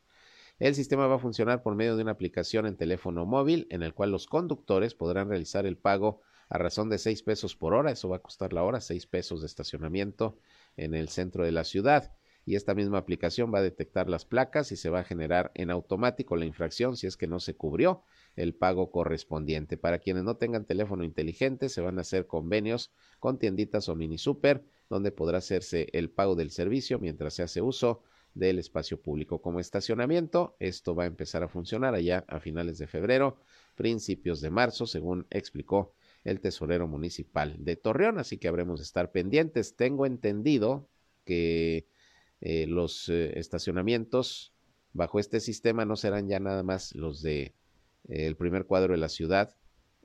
[SPEAKER 2] El sistema va a funcionar por medio de una aplicación en teléfono móvil en el cual los conductores podrán realizar el pago a razón de 6 pesos por hora, eso va a costar la hora, 6 pesos de estacionamiento en el centro de la ciudad. Y esta misma aplicación va a detectar las placas y se va a generar en automático la infracción si es que no se cubrió el pago correspondiente. Para quienes no tengan teléfono inteligente, se van a hacer convenios con tienditas o mini super, donde podrá hacerse el pago del servicio mientras se hace uso del espacio público como estacionamiento. Esto va a empezar a funcionar allá a finales de febrero, principios de marzo, según explicó el tesorero municipal de Torreón. Así que habremos de estar pendientes. Tengo entendido que eh, los eh, estacionamientos bajo este sistema no serán ya nada más los de eh, el primer cuadro de la ciudad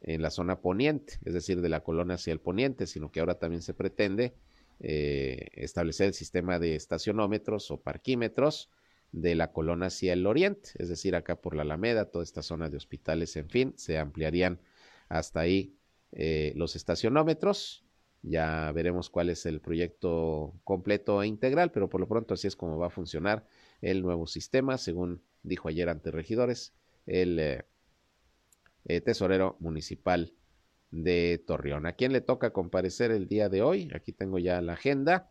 [SPEAKER 2] en la zona poniente, es decir, de la colonia hacia el poniente, sino que ahora también se pretende eh, establecer el sistema de estacionómetros o parquímetros de la colonia hacia el oriente, es decir, acá por la Alameda, toda esta zona de hospitales, en fin, se ampliarían hasta ahí los estacionómetros. Ya veremos cuál es el proyecto completo e integral, pero por lo pronto así es como va a funcionar el nuevo sistema, según dijo ayer ante regidores el eh, tesorero municipal de Torreón. ¿A quién le toca comparecer el día de hoy? Aquí tengo ya la agenda.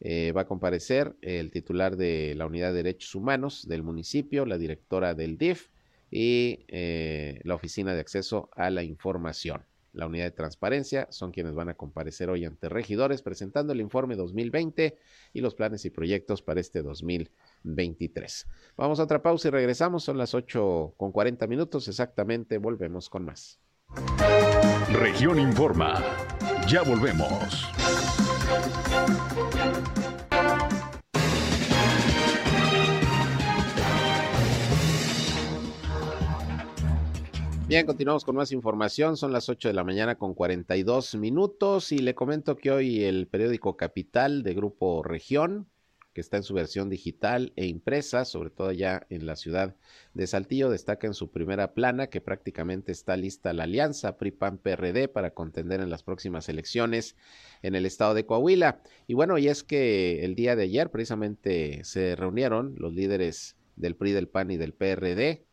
[SPEAKER 2] Eh, va a comparecer el titular de la Unidad de Derechos Humanos del municipio, la directora del DIF y eh, la Oficina de Acceso a la Información. La Unidad de Transparencia son quienes van a comparecer hoy ante regidores presentando el informe 2020 y los planes y proyectos para este 2023. Vamos a otra pausa y regresamos. Son las 8 con 40 minutos exactamente. Volvemos con más.
[SPEAKER 1] Región Informa. Ya volvemos.
[SPEAKER 2] Bien, continuamos con más información. Son las 8 de la mañana con 42 minutos y le comento que hoy el periódico Capital de Grupo Región que está en su versión digital e impresa, sobre todo ya en la ciudad de Saltillo, destaca en su primera plana que prácticamente está lista la alianza PRI-PAN-PRD para contender en las próximas elecciones en el estado de Coahuila. Y bueno, y es que el día de ayer precisamente se reunieron los líderes del PRI, del PAN y del PRD,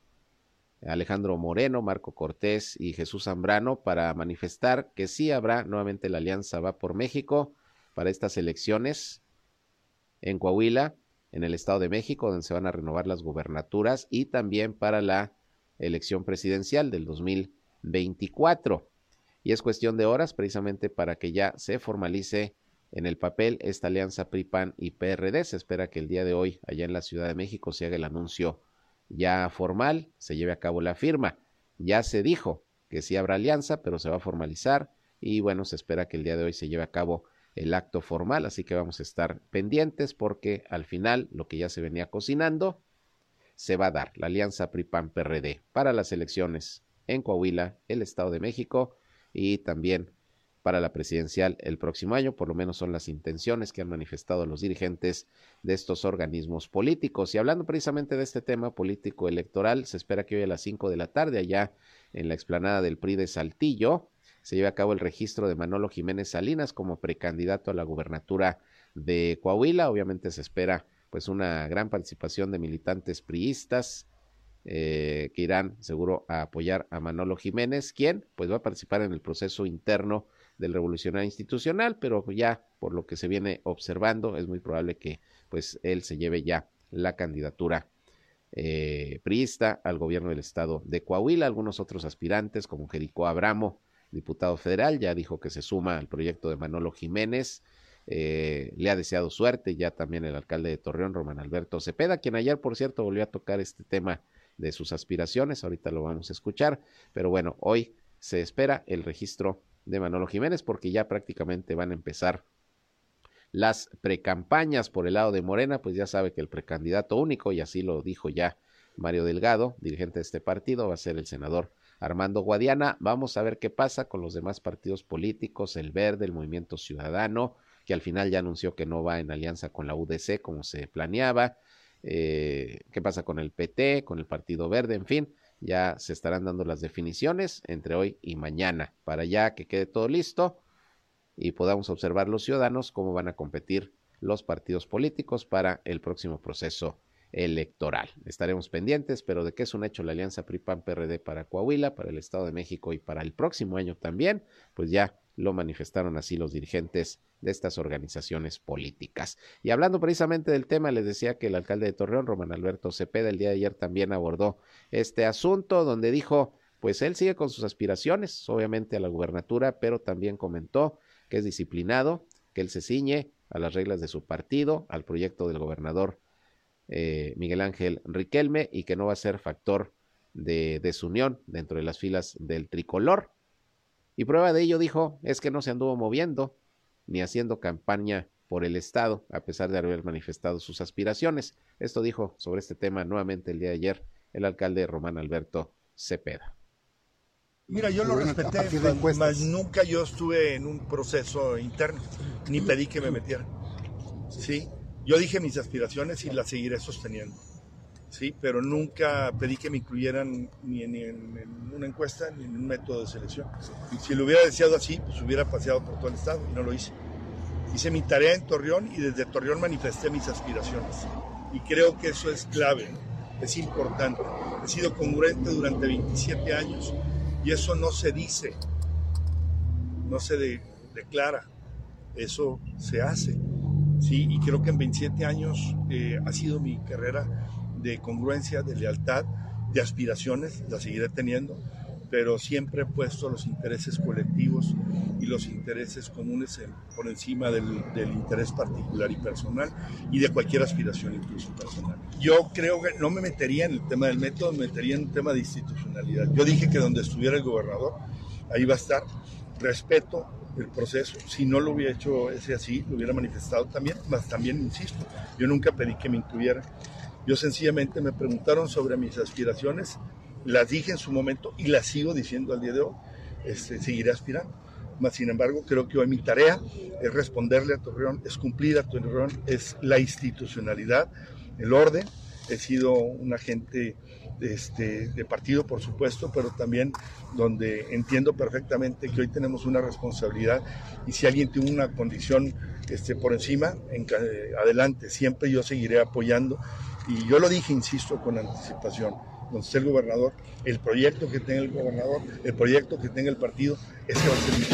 [SPEAKER 2] Alejandro Moreno, Marco Cortés y Jesús Zambrano para manifestar que sí habrá nuevamente la alianza Va por México para estas elecciones en Coahuila, en el Estado de México, donde se van a renovar las gubernaturas y también para la elección presidencial del 2024. Y es cuestión de horas precisamente para que ya se formalice en el papel esta alianza PRI-PAN y PRD. Se espera que el día de hoy, allá en la Ciudad de México, se haga el anuncio ya formal, se lleve a cabo la firma. Ya se dijo que sí habrá alianza, pero se va a formalizar y bueno, se espera que el día de hoy se lleve a cabo el acto formal, así que vamos a estar pendientes porque al final lo que ya se venía cocinando se va a dar, la alianza PRI-PAN-PRD para las elecciones en Coahuila, el Estado de México y también para la presidencial el próximo año, por lo menos son las intenciones que han manifestado los dirigentes de estos organismos políticos. Y hablando precisamente de este tema político electoral, se espera que hoy a las 5 de la tarde, allá en la explanada del PRI de Saltillo, se lleve a cabo el registro de Manolo Jiménez Salinas como precandidato a la gubernatura de Coahuila. Obviamente se espera pues una gran participación de militantes priistas eh, que irán seguro a apoyar a Manolo Jiménez, quien pues va a participar en el proceso interno del revolucionario institucional, pero ya por lo que se viene observando es muy probable que pues él se lleve ya la candidatura eh, priista al gobierno del estado de Coahuila. Algunos otros aspirantes, como Jericó Abramo, diputado federal, ya dijo que se suma al proyecto de Manolo Jiménez. Eh, le ha deseado suerte ya también el alcalde de Torreón, Román Alberto Cepeda, quien ayer, por cierto, volvió a tocar este tema de sus aspiraciones. Ahorita lo vamos a escuchar, pero bueno, hoy se espera el registro de Manolo Jiménez porque ya prácticamente van a empezar las precampañas por el lado de Morena, pues ya sabe que el precandidato único, y así lo dijo ya Mario Delgado, dirigente de este partido, va a ser el senador Armando Guadiana. Vamos a ver qué pasa con los demás partidos políticos, el Verde, el Movimiento Ciudadano, que al final ya anunció que no va en alianza con la UDC como se planeaba. Eh, qué pasa con el PT, con el Partido Verde, en fin, ya se estarán dando las definiciones entre hoy y mañana para ya que quede todo listo y podamos observar los ciudadanos cómo van a competir los partidos políticos para el próximo proceso electoral. Estaremos pendientes, pero de que es un hecho la alianza PRI-PAN-PRD para Coahuila, para el Estado de México y para el próximo año también, pues ya lo manifestaron así los dirigentes de estas organizaciones políticas. Y hablando precisamente del tema, les decía que el alcalde de Torreón, Román Alberto Cepeda, el día de ayer también abordó este asunto, donde dijo, pues él sigue con sus aspiraciones, obviamente a la gubernatura, pero también comentó que es disciplinado, que él se ciñe a las reglas de su partido, al proyecto del gobernador eh, Miguel Ángel Riquelme y que no va a ser factor de desunión dentro de las filas del tricolor. Y prueba de ello, dijo, es que no se anduvo moviendo ni haciendo campaña por el Estado, a pesar de haber manifestado sus aspiraciones. Esto dijo sobre este tema nuevamente el día de ayer el alcalde Román Alberto Cepeda.
[SPEAKER 5] Mira, yo lo respeté, mas, nunca yo estuve en un proceso interno, ni pedí que me metieran. Sí, yo dije mis aspiraciones y las seguiré sosteniendo. Sí, pero nunca pedí que me incluyeran ni en, una encuesta ni en un método de selección. Si lo hubiera deseado así, pues hubiera paseado por todo el estado y no lo hice. Hice mi tarea en Torreón y desde Torreón manifesté mis aspiraciones. Y creo que eso es clave, es importante. He sido congruente durante 27 años y eso no se dice, no se declara, eso se hace. Sí, y creo que en 27 años eh, ha sido mi carrera de congruencia, de lealtad, de aspiraciones, la seguiré teniendo, pero siempre he puesto los intereses colectivos y los intereses comunes por encima del, del, interés particular y personal y de cualquier aspiración incluso personal. Yo creo que no me metería en el tema del método, me metería en el tema de institucionalidad. Yo dije que donde estuviera el gobernador, ahí va a estar. Respeto el proceso. Si no lo hubiera hecho ese así, lo hubiera manifestado también, más también, insisto, yo nunca pedí que me incluyeran. Yo sencillamente me preguntaron sobre mis aspiraciones, las dije en su momento y las sigo diciendo al día de hoy. Este, seguiré aspirando. Mas, sin embargo, creo que hoy mi tarea es responderle a Torreón, es cumplir a Torreón, es la institucionalidad, el orden. He sido un agente este, de partido, por supuesto, pero también donde entiendo perfectamente que hoy tenemos una responsabilidad y si alguien tiene una condición este, por encima, en, adelante, siempre yo seguiré apoyando y yo lo dije, insisto, con anticipación, donde esté el gobernador, el proyecto que tenga el gobernador, el proyecto que tenga el partido, ese va a ser mi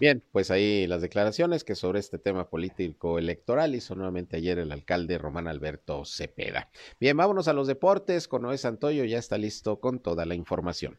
[SPEAKER 2] Bien, pues ahí las declaraciones que sobre este tema político electoral hizo nuevamente ayer el alcalde Román Alberto Cepeda. Bien, vámonos a los deportes. Con Noé Santoyo ya está listo con toda la información.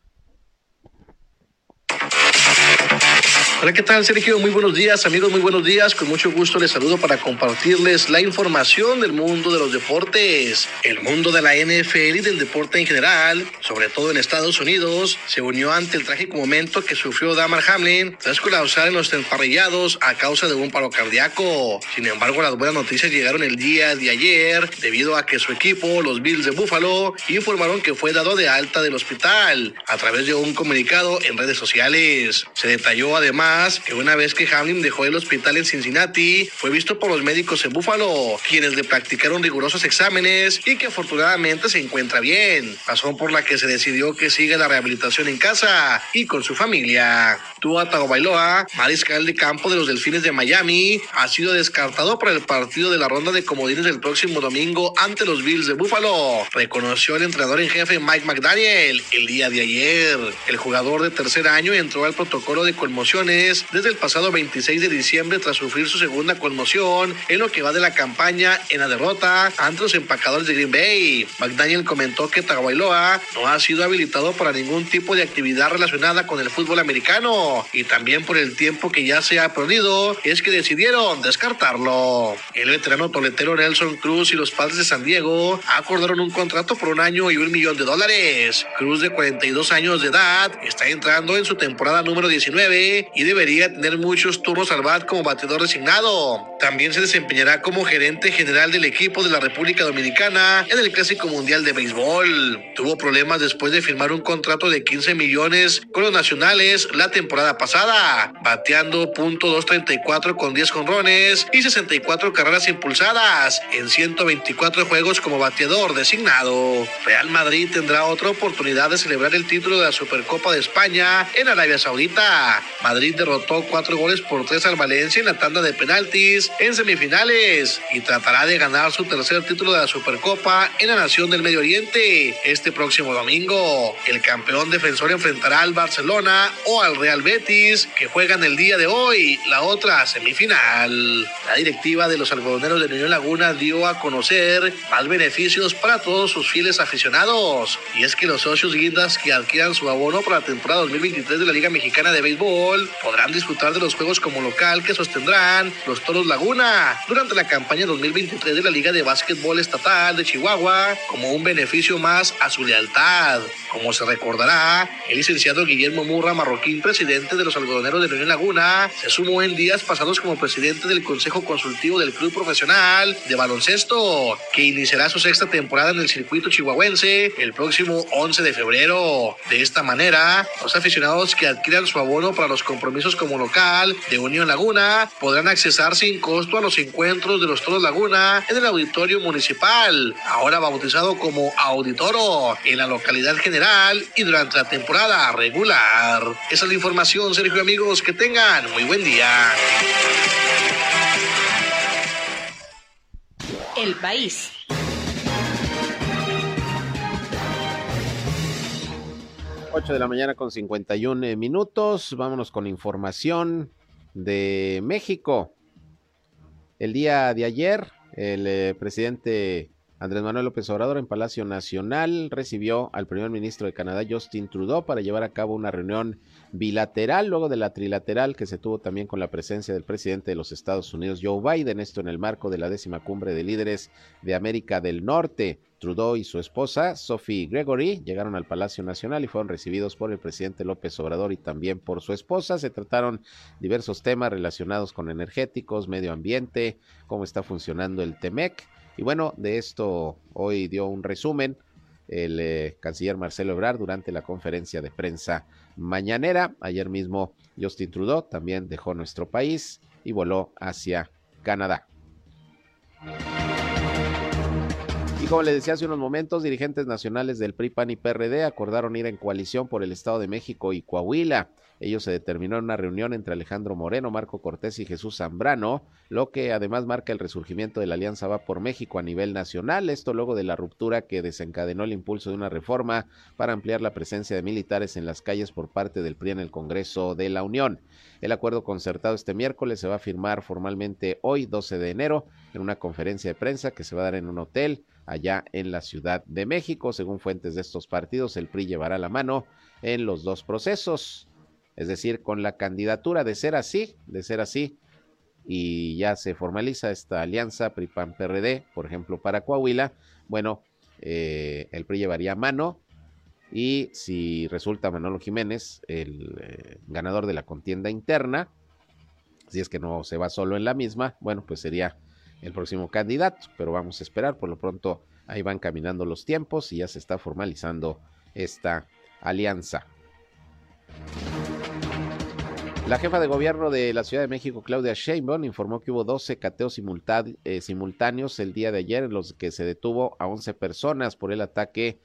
[SPEAKER 10] Hola, ¿qué tal, Sergio? Muy buenos días, amigos, muy buenos días. Con mucho gusto les saludo para compartirles la información del mundo de los deportes. El mundo de la NFL y del deporte en general, sobre todo en Estados Unidos, se unió ante el trágico momento que sufrió Damar Hamlin tras colapsar en los emparrillados a causa de un paro cardíaco. Sin embargo, las buenas noticias llegaron el día de ayer debido a que su equipo, los Bills de Buffalo, informaron que fue dado de alta del hospital a través de un comunicado en redes sociales. Se detalló además que una vez que Hamlin dejó el hospital en Cincinnati, fue visto por los médicos en Buffalo, quienes le practicaron rigurosos exámenes y que afortunadamente se encuentra bien, razón por la que se decidió que siga la rehabilitación en casa y con su familia. Tua Tagovailoa, mariscal de campo de los Delfines de Miami, ha sido descartado para el partido de la ronda de comodines del próximo domingo ante los Bills de Buffalo, reconoció el entrenador en jefe Mike McDaniel el día de ayer. El jugador de tercer año entró al protocolo de conmociones desde el pasado 26 de diciembre tras sufrir su segunda conmoción en lo que va de la campaña en la derrota ante los empacadores de Green Bay. McDaniel comentó que Tagovailoa no ha sido habilitado para ningún tipo de actividad relacionada con el fútbol americano y también por el tiempo que ya se ha perdido es que decidieron descartarlo. El veterano toletero Nelson Cruz y los padres de San Diego acordaron un contrato por un año y un millón de dólares. Cruz de 42 años de edad está entrando en su temporada número 19 y debería tener muchos turnos al bat como bateador designado. También se desempeñará como gerente general del equipo de la República Dominicana en el Clásico Mundial de Béisbol. Tuvo problemas después de firmar un contrato de 15 millones con los nacionales la temporada pasada, bateando .234 con 10 jonrones y 64 carreras impulsadas en 124 juegos como bateador designado. Real Madrid tendrá otra oportunidad de celebrar el título de la Supercopa de España en Arabia Saudita. Madrid derrotó cuatro goles por tres al Valencia en la tanda de penaltis en semifinales y tratará de ganar su tercer título de la Supercopa en la Nación del Medio Oriente este próximo domingo. El campeón defensor enfrentará al Barcelona o al Real Betis que juegan el día de hoy la otra semifinal. La directiva de los algodoneros de Unión Laguna dio a conocer más beneficios para todos sus fieles aficionados y es que los socios guindas que adquieran su abono para la temporada 2023 de la Liga Mexicana de Béisbol podrán disfrutar de los juegos como local que sostendrán los Toros Laguna durante la campaña 2023 de la Liga de Básquetbol Estatal de Chihuahua como un beneficio más a su lealtad. Como se recordará, el licenciado Guillermo Murra Marroquín, presidente de los algodoneros de Unión Laguna, se sumó en días pasados como presidente del Consejo Consultivo del Club Profesional de Baloncesto, que iniciará su sexta temporada en el circuito chihuahuense el próximo 11 de febrero. De esta manera, los aficionados que adquieran su abono para los compromisos como local de Unión Laguna podrán accesar sin costo a los encuentros de los Toros Laguna en el auditorio municipal, ahora bautizado como Auditoro, en la localidad general y durante la temporada regular. Esa es la información, Sergio amigos, que tengan muy buen día.
[SPEAKER 3] El país.
[SPEAKER 2] 8 de la mañana con 51 eh, minutos. Vámonos con información de México. El día de ayer, el eh, presidente Andrés Manuel López Obrador en Palacio Nacional recibió al primer ministro de Canadá, Justin Trudeau, para llevar a cabo una reunión bilateral, luego de la trilateral que se tuvo también con la presencia del presidente de los Estados Unidos, Joe Biden, esto en el marco de la décima cumbre de líderes de América del Norte. Trudeau y su esposa, Sophie Gregory, llegaron al Palacio Nacional y fueron recibidos por el presidente López Obrador y también por su esposa. Se trataron diversos temas relacionados con energéticos, medio ambiente, cómo está funcionando el TEMEC. Y bueno, de esto hoy dio un resumen el eh, canciller Marcelo Ebrard durante la conferencia de prensa mañanera. Ayer mismo Justin Trudeau también dejó nuestro país y voló hacia Canadá. Como le decía hace unos momentos, dirigentes nacionales del PRI, PAN y PRD acordaron ir en coalición por el Estado de México y Coahuila. Ello se determinó en una reunión entre Alejandro Moreno, Marco Cortés y Jesús Zambrano, lo que además marca el resurgimiento de la Alianza Va por México a nivel nacional. Esto luego de la ruptura que desencadenó el impulso de una reforma para ampliar la presencia de militares en las calles por parte del PRI en el Congreso de la Unión. El acuerdo concertado este miércoles se va a firmar formalmente hoy, 12 de enero, en una conferencia de prensa que se va a dar en un hotel allá en la Ciudad de México. Según fuentes de estos partidos, el PRI llevará la mano en los dos procesos. Es decir, con la candidatura de ser así, de ser así, y ya se formaliza esta alianza PRI-PAN-PRD, por ejemplo, para Coahuila, bueno, eh, el PRI llevaría mano y si resulta Manolo Jiménez el eh, ganador de la contienda interna, si es que no se va solo en la misma, bueno, pues sería el próximo candidato, pero vamos a esperar, por lo pronto ahí van caminando los tiempos y ya se está formalizando esta alianza. La jefa de gobierno de la Ciudad de México, Claudia Sheinbaum, informó que hubo 12 cateos eh, simultáneos el día de ayer en los que se detuvo a 11 personas por el ataque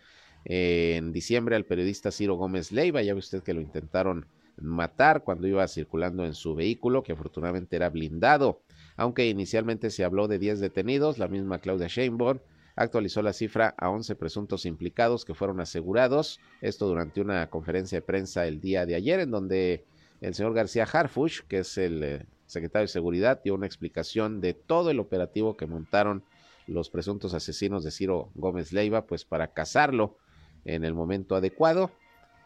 [SPEAKER 2] eh, en diciembre al periodista Ciro Gómez Leiva. Ya ve usted que lo intentaron matar cuando iba circulando en su vehículo, que afortunadamente era blindado. Aunque inicialmente se habló de 10 detenidos, la misma Claudia Sheinbaum actualizó la cifra a 11 presuntos implicados que fueron asegurados. Esto durante una conferencia de prensa el día de ayer, en donde el señor García Harfush, que es el eh, secretario de Seguridad, dio una explicación de todo el operativo que montaron los presuntos asesinos de Ciro Gómez Leiva, pues para cazarlo en el momento adecuado.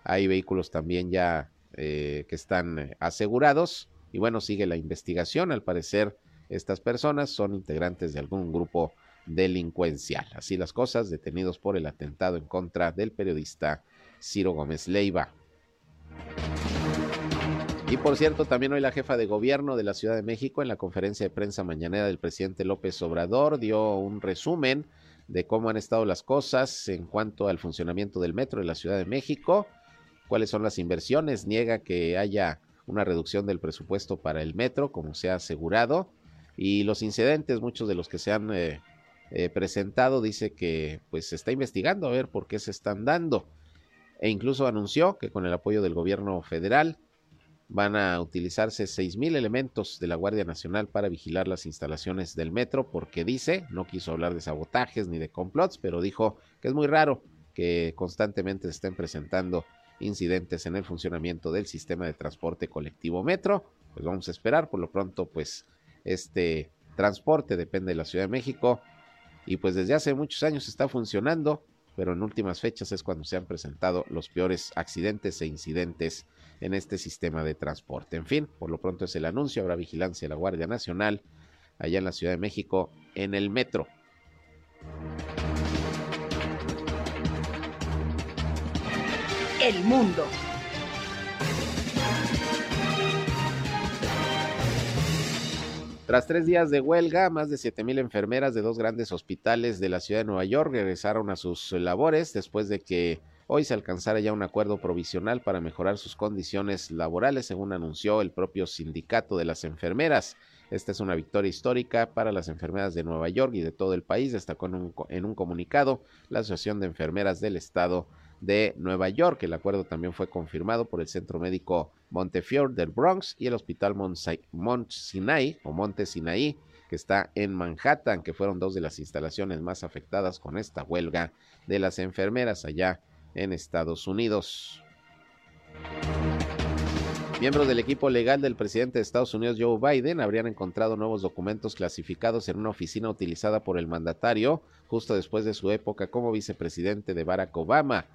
[SPEAKER 2] Hay vehículos también ya eh, que están eh, asegurados y bueno, sigue la investigación. Al parecer, estas personas son integrantes de algún grupo delincuencial. Así las cosas, detenidos por el atentado en contra del periodista Ciro Gómez Leiva. Y por cierto, también hoy la jefa de gobierno de la Ciudad de México en la conferencia de prensa mañanera del presidente López Obrador dio un resumen de cómo han estado las cosas en cuanto al funcionamiento del metro de la Ciudad de México, cuáles son las inversiones, niega que haya una reducción del presupuesto para el metro, como se ha asegurado, y los incidentes, muchos de los que se han eh, eh, presentado dice que pues se está investigando a ver por qué se están dando e incluso anunció que con el apoyo del gobierno federal van a utilizarse mil elementos de la Guardia Nacional para vigilar las instalaciones del metro porque dice, no quiso hablar de sabotajes ni de complots, pero dijo que es muy raro que constantemente se estén presentando incidentes en el funcionamiento del sistema de transporte colectivo metro. Pues vamos a esperar, por lo pronto pues este transporte depende de la Ciudad de México y pues desde hace muchos años está funcionando, pero en últimas fechas es cuando se han presentado los peores accidentes e incidentes en este sistema de transporte. En fin, por lo pronto es el anuncio, habrá vigilancia de la Guardia Nacional allá en la Ciudad de México en el metro.
[SPEAKER 3] El mundo.
[SPEAKER 2] Tras tres días de huelga, más de 7.000 enfermeras de dos grandes hospitales de la ciudad de Nueva York regresaron a sus labores después de que hoy se alcanzara ya un acuerdo provisional para mejorar sus condiciones laborales, según anunció el propio sindicato de las enfermeras. Esta es una victoria histórica para las enfermeras de Nueva York y de todo el país, destacó en un, comunicado la Asociación de Enfermeras del Estado de Nueva York. El acuerdo también fue confirmado por el Centro Médico Montefiore del Bronx y el Hospital Mont Sinai o que está en Manhattan, que fueron dos de las instalaciones más afectadas con esta huelga de las enfermeras allá en Estados Unidos. Miembros del equipo legal del presidente de Estados Unidos, Joe Biden, habrían encontrado nuevos documentos clasificados en una oficina utilizada por el mandatario justo después de su época como vicepresidente de Barack Obama.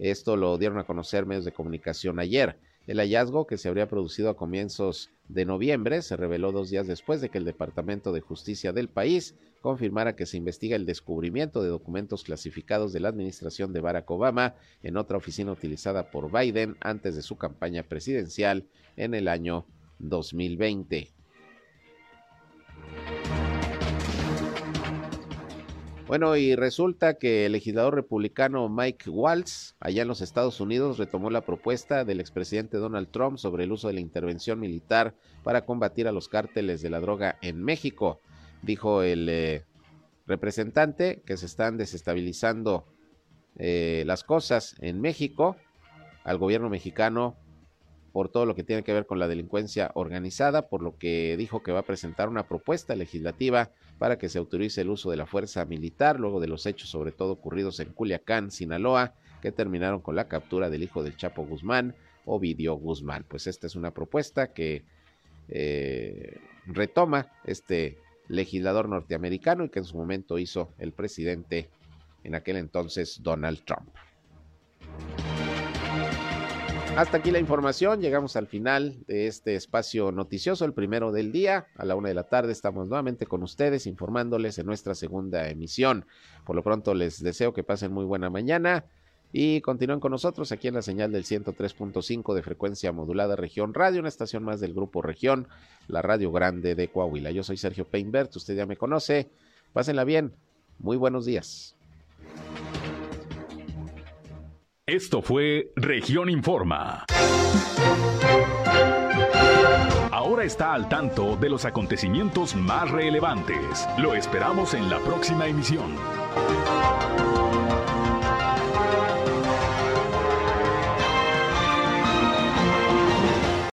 [SPEAKER 2] Esto lo dieron a conocer medios de comunicación ayer. El hallazgo, que se habría producido a comienzos de noviembre, se reveló dos días después de que el Departamento de Justicia del país confirmara que se investiga el descubrimiento de documentos clasificados de la administración de Barack Obama en otra oficina utilizada por Biden antes de su campaña presidencial en el año 2020. Bueno, y resulta que el legislador republicano Mike Waltz, allá en los Estados Unidos, retomó la propuesta del expresidente Donald Trump sobre el uso de la intervención militar para combatir a los cárteles de la droga en México. Dijo el eh, representante que se están desestabilizando eh, las cosas en México. Al gobierno mexicano por todo lo que tiene que ver con la delincuencia organizada, por lo que dijo que va a presentar una propuesta legislativa para que se autorice el uso de la fuerza militar luego de los hechos sobre todo ocurridos en Culiacán, Sinaloa, que terminaron con la captura del hijo del Chapo Guzmán, Ovidio Guzmán. Pues esta es una propuesta que eh, retoma este legislador norteamericano y que en su momento hizo el presidente en aquel entonces Donald Trump. Hasta aquí la información, llegamos al final de este espacio noticioso, el primero del día. A la una de la tarde estamos nuevamente con ustedes informándoles en nuestra segunda emisión. Por lo pronto les deseo que pasen muy buena mañana y continúen con nosotros aquí en la señal del 103.5 de frecuencia modulada Región Radio, una estación más del Grupo Región, la Radio Grande de Coahuila. Yo soy Sergio Peinbert, usted ya me conoce. Pásenla bien. Muy buenos días.
[SPEAKER 1] Esto fue Región Informa. Ahora está al tanto de los acontecimientos más relevantes. Lo esperamos en la próxima emisión.